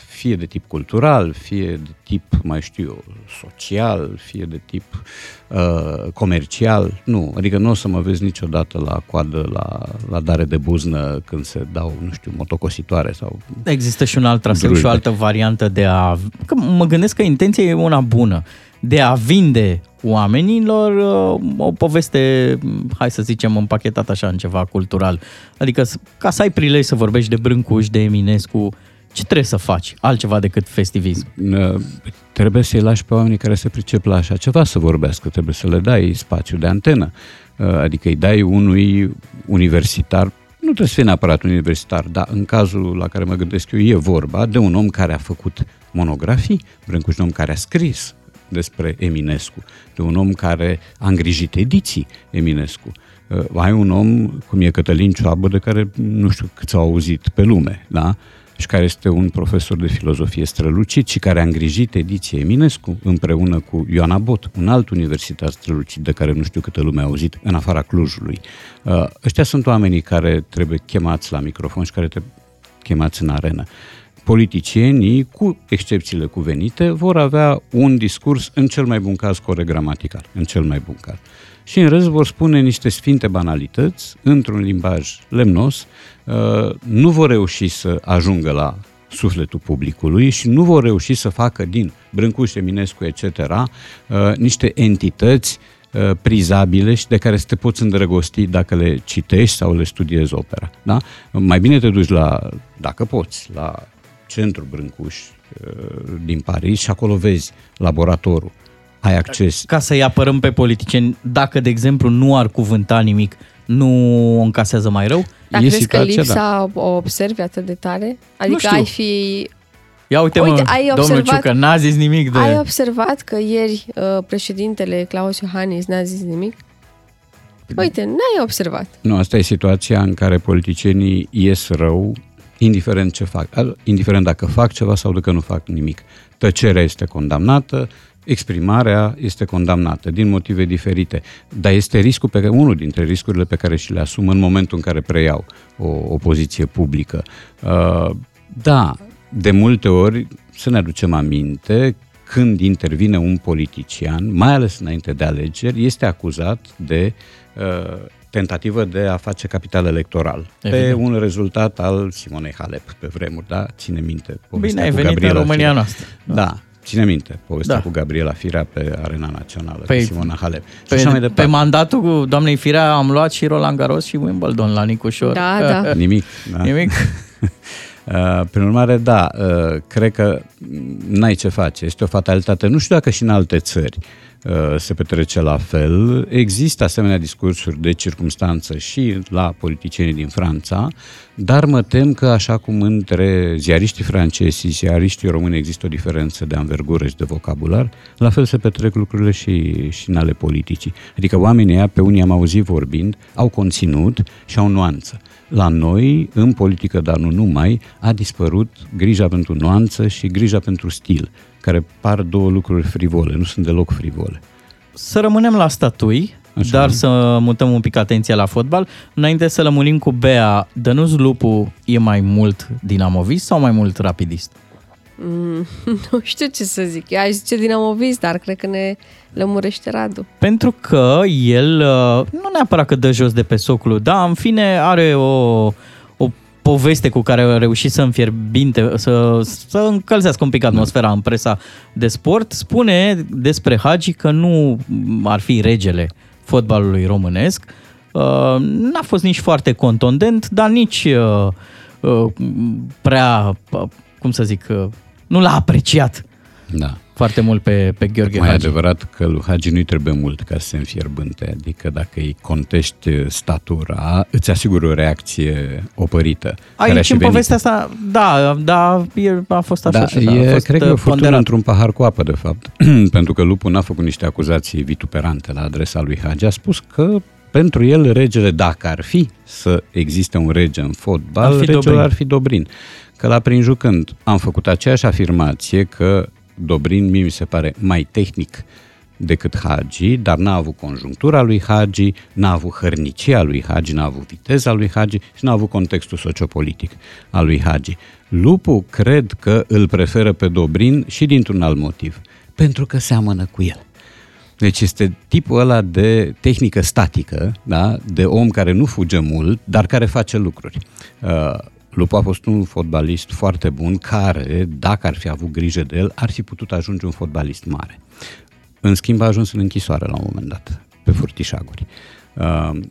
fie de tip cultural, fie de tip, mai știu eu, social, fie de tip uh, comercial. Nu, adică nu o să mă vezi niciodată la coadă, la, la dare de buznă când se dau, nu știu, motocositoare sau... Există și un alt traseu și o Drujbe. altă variantă de a... Că mă gândesc că intenția e una bună. De a vinde oamenilor uh, o poveste, hai să zicem, împachetată așa în ceva cultural. Adică s- ca să ai prilej să vorbești de Brâncuș, de Eminescu, ce trebuie să faci altceva decât festivism? Uh, Trebuie să-i lași pe oamenii care se pricep la așa ceva să vorbească, trebuie să le dai spațiu de antenă, Uh, adică îi dai unui universitar, nu trebuie să fie neapărat un universitar, dar în cazul la care mă gândesc eu e vorba de un om care a făcut monografii, Brâncuș un om care a scris despre Eminescu, de un om care a îngrijit ediții Eminescu. Uh, Ai un om cum e Cătălin Cioabă, de care nu știu câți au auzit pe lume, da? Și care este un profesor de filozofie strălucit și care a îngrijit ediția Eminescu împreună cu Ioana Bot, un alt universitar strălucit de care nu știu câtă lume a auzit în afara Clujului. Uh, ăștia sunt oamenii care trebuie chemați la microfon și care trebuie chemați în arenă. Politicienii, cu excepțiile cuvenite, vor avea un discurs în cel mai bun caz corect gramatical, în cel mai bun caz. Și în rest vor spune niște sfinte banalități într-un limbaj lemnos, uh, nu vor reuși să ajungă la sufletul publicului și nu vor reuși să facă din Brâncuș, Eminescu, etc., uh, niște entități uh, prizabile și de care să te poți îndrăgosti dacă le citești sau le studiezi opera. Da? Mai bine te duci la, dacă poți, la centru Brâncuș uh, din Paris și acolo vezi laboratorul. Ai acces. Ca să-i apărăm pe politicieni, dacă, de exemplu, nu ar cuvânta nimic, nu o încasează mai rău? Dar crezi că lipsa o observi atât de tare? Adică știu. ai fi... Ia uite, Uite, mă, ai domnul observat- Ciucă, n-a zis nimic de... Ai observat că ieri uh, președintele Claus Iohannis n-a zis nimic? Uite, n-ai observat. Nu, asta e situația în care politicienii ies rău, indiferent ce fac, Al- indiferent dacă fac ceva sau dacă nu fac nimic. Tăcerea este condamnată, exprimarea este condamnată din motive diferite, dar este riscul pe care, unul dintre riscurile pe care și le asum în momentul în care preiau o, o poziție publică. Uh, da, de multe ori să ne aducem aminte când intervine un politician, mai ales înainte de alegeri, este acuzat de uh, tentativă de a face capital electoral. Evident. Pe un rezultat al Simonei Halep pe vremuri, da? Ține minte. povestea Bine, ai cu venit în Gabriela România Firea. noastră. Da. Ține minte povestea Da. cu Gabriela Firea pe Arena Națională, Păi, cu Simona Halep. Și Pe, așa mai pe departe. mandatul cu doamnei Firea am luat și Roland Garros și Wimbledon la Nicușor. Da, da. Nimic. Da? Nimic. Uh, Prin urmare, da, uh, cred că n-ai ce face. Este o fatalitate. Nu știu dacă și în alte țări uh, se petrece la fel. Există asemenea discursuri de circumstanță și la politicienii din Franța, dar mă tem că așa cum între ziariștii francezi și ziariștii români există o diferență de anvergură și de vocabular, la fel se petrec lucrurile și, și în ale politicii. Adică oamenii ăia, pe unii am auzit vorbind, au conținut și au nuanță. La noi, în politică, dar nu numai, a dispărut grija pentru nuanță și grija pentru stil, care par două lucruri frivole, nu sunt deloc frivole. Să rămânem la statui, Așa. dar să mutăm un pic atenția la fotbal. Înainte să lămurim cu Bea, Dănuț Lupu e mai mult dinamovist sau mai mult rapidist? Mm, nu știu ce să zic. Eu aș zice dinamovist, dar cred că ne lămurește Radu. Pentru că el uh, nu neapărat că dă jos de pe soclu, dar în fine are o, o poveste cu care a reușit să înfierbinte, să, să încălzească un pic atmosfera în presa de sport. Spune despre Hagi că nu ar fi regele fotbalului românesc. Uh, N-a fost nici foarte contundent, dar nici uh, uh, prea, uh, cum să zic, uh, nu l-a apreciat Da. foarte mult pe, pe Gheorghe Mai e Hagi. adevărat că lui Hagi nu-i trebuie mult ca să se înfierbânte, adică dacă îi contești statura, îți asigură o reacție opărită. care a Aici, și în venit. povestea asta, da, da, e, a fost așa. Da, și așa, e, a fost cred că e o furtună ponderat. într-un pahar cu apă, de fapt, pentru că Lupu n-a făcut niște acuzații vituperante la adresa lui Hagi. A spus că pentru el regele, dacă ar fi să existe un rege în fotbal, Ar fi regele Dobrin. ar fi Dobrin. Că la prin jucând am făcut aceeași afirmație că Dobrin mie mi se pare mai tehnic decât Hagi, dar n-a avut conjunctura lui Hagi, n-a avut hărnicia lui Hagi, n-a avut viteza lui Hagi și n-a avut contextul sociopolitic al lui Hagi. Lupu cred că îl preferă pe Dobrin și dintr-un alt motiv, pentru că seamănă cu el. Deci este tipul ăla de tehnică statică, da? de om care nu fuge mult, dar care face lucruri. Uh, Lupu a fost un fotbalist foarte bun care, dacă ar fi avut grijă de el, ar fi putut ajunge un fotbalist mare. În schimb a ajuns în închisoare la un moment dat, pe furtișaguri. Uh,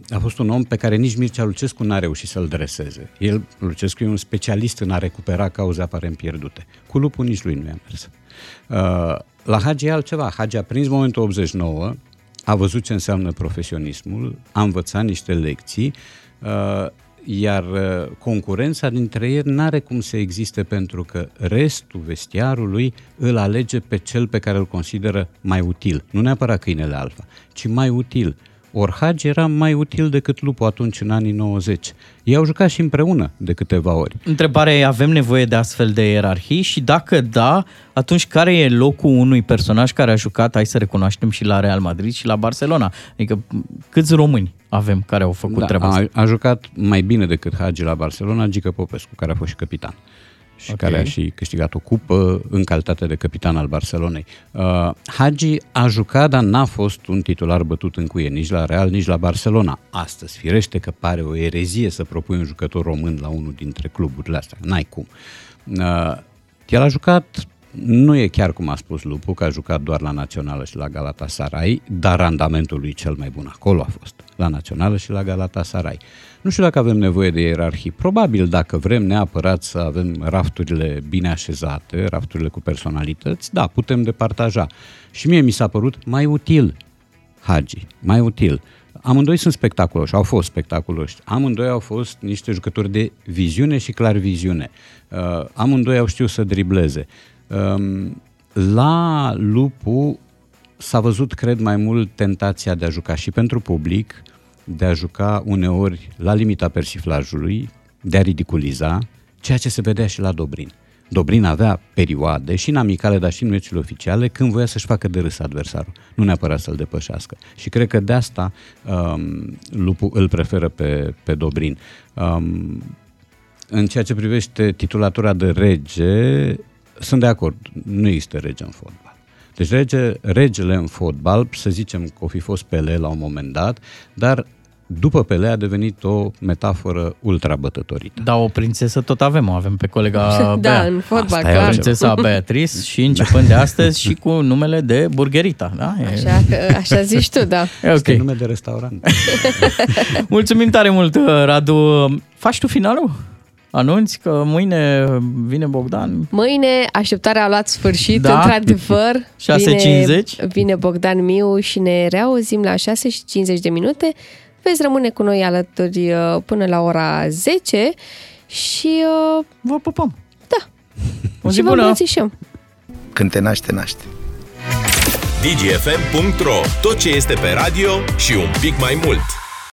a fost un om pe care nici Mircea Lucescu n-a reușit să-l dreseze. El, Lucescu, e un specialist în a recupera cauze aparent pierdute. Cu lupul nici lui nu i-a mers. Uh, la Hagi e altceva. Hagi a prins momentul 89, a văzut ce înseamnă profesionismul, a învățat niște lecții, uh, iar uh, concurența dintre ei n-are cum să existe pentru că restul vestiarului îl alege pe cel pe care îl consideră mai util. Nu neapărat câinele alfa, ci mai util. Ori Hagi era mai util decât Lupu atunci în anii 90. Ei au jucat și împreună de câteva ori. Întrebarea e, avem nevoie de astfel de ierarhii și dacă da, atunci care e locul unui personaj care a jucat, hai să recunoaștem, și la Real Madrid și la Barcelona? Adică câți români avem care au făcut treaba asta? Da, a, a jucat mai bine decât Hagi la Barcelona, Gică Popescu, care a fost și capitan. Și Ok. care a și câștigat o cupă în calitate de capitan al Barcelonei. Uh, Hagi a jucat, dar n-a fost un titular bătut în cuie, nici la Real, nici la Barcelona. Astăzi, firește că pare o erezie să propui un jucător român la unul dintre cluburile astea. N-ai cum. Uh, el a jucat nu e chiar cum a spus Lupu, că a jucat doar la Națională și la Galatasaray, dar randamentul lui cel mai bun acolo a fost, la Națională și la Galatasaray. Nu știu dacă avem nevoie de ierarhii. Probabil dacă vrem neapărat să avem rafturile bine așezate, rafturile cu personalități, da, putem departaja. Și mie mi s-a părut mai util Hagi, mai util. Amândoi sunt spectaculoși, au fost spectaculoși. Amândoi au fost niște jucători de viziune și clar viziune. Uh, amândoi au știut să dribleze. Um, la Lupu s-a văzut, cred, mai mult tentația de a juca și pentru public, de a juca uneori la limita persiflajului, de a ridiculiza, ceea ce se vedea și la Dobrin. Dobrin avea perioade și în amicale, dar și în meciurile oficiale, când voia să-și facă de râs adversarul, nu neapărat să-l depășească. Și cred că de asta um, Lupu îl preferă pe, pe Dobrin. Um, în ceea ce privește titulatura de rege, sunt de acord, nu există rege în fotbal. Deci rege, regele în fotbal, să zicem că o fi fost Pele la un moment dat, dar după Pele a devenit o metaforă ultra bătătorită. Da, o prințesă tot avem, o avem pe colega Da, Bea. în fotbal, Asta e clar. prințesa Beatrice și începând de astăzi și cu numele de Burgerita. Da? E... Așa, că, așa zici tu, da. E Este ok. nume de restaurant. Mulțumim tare mult, Radu. Faci tu finalul? Anunți că mâine vine Bogdan. Mâine așteptarea a luat sfârșit, Da. într-adevăr. 6.50. Vine, vine Bogdan Miu și ne reauzim la 6 și 50 de minute. Veți rămâne cu noi alături uh, până la ora 10 și... Uh, vă pupăm! Da. O zi și vă bună! îmbrățișăm. Când te naște, naște. dgfm.ro Tot ce este pe radio și un pic mai mult.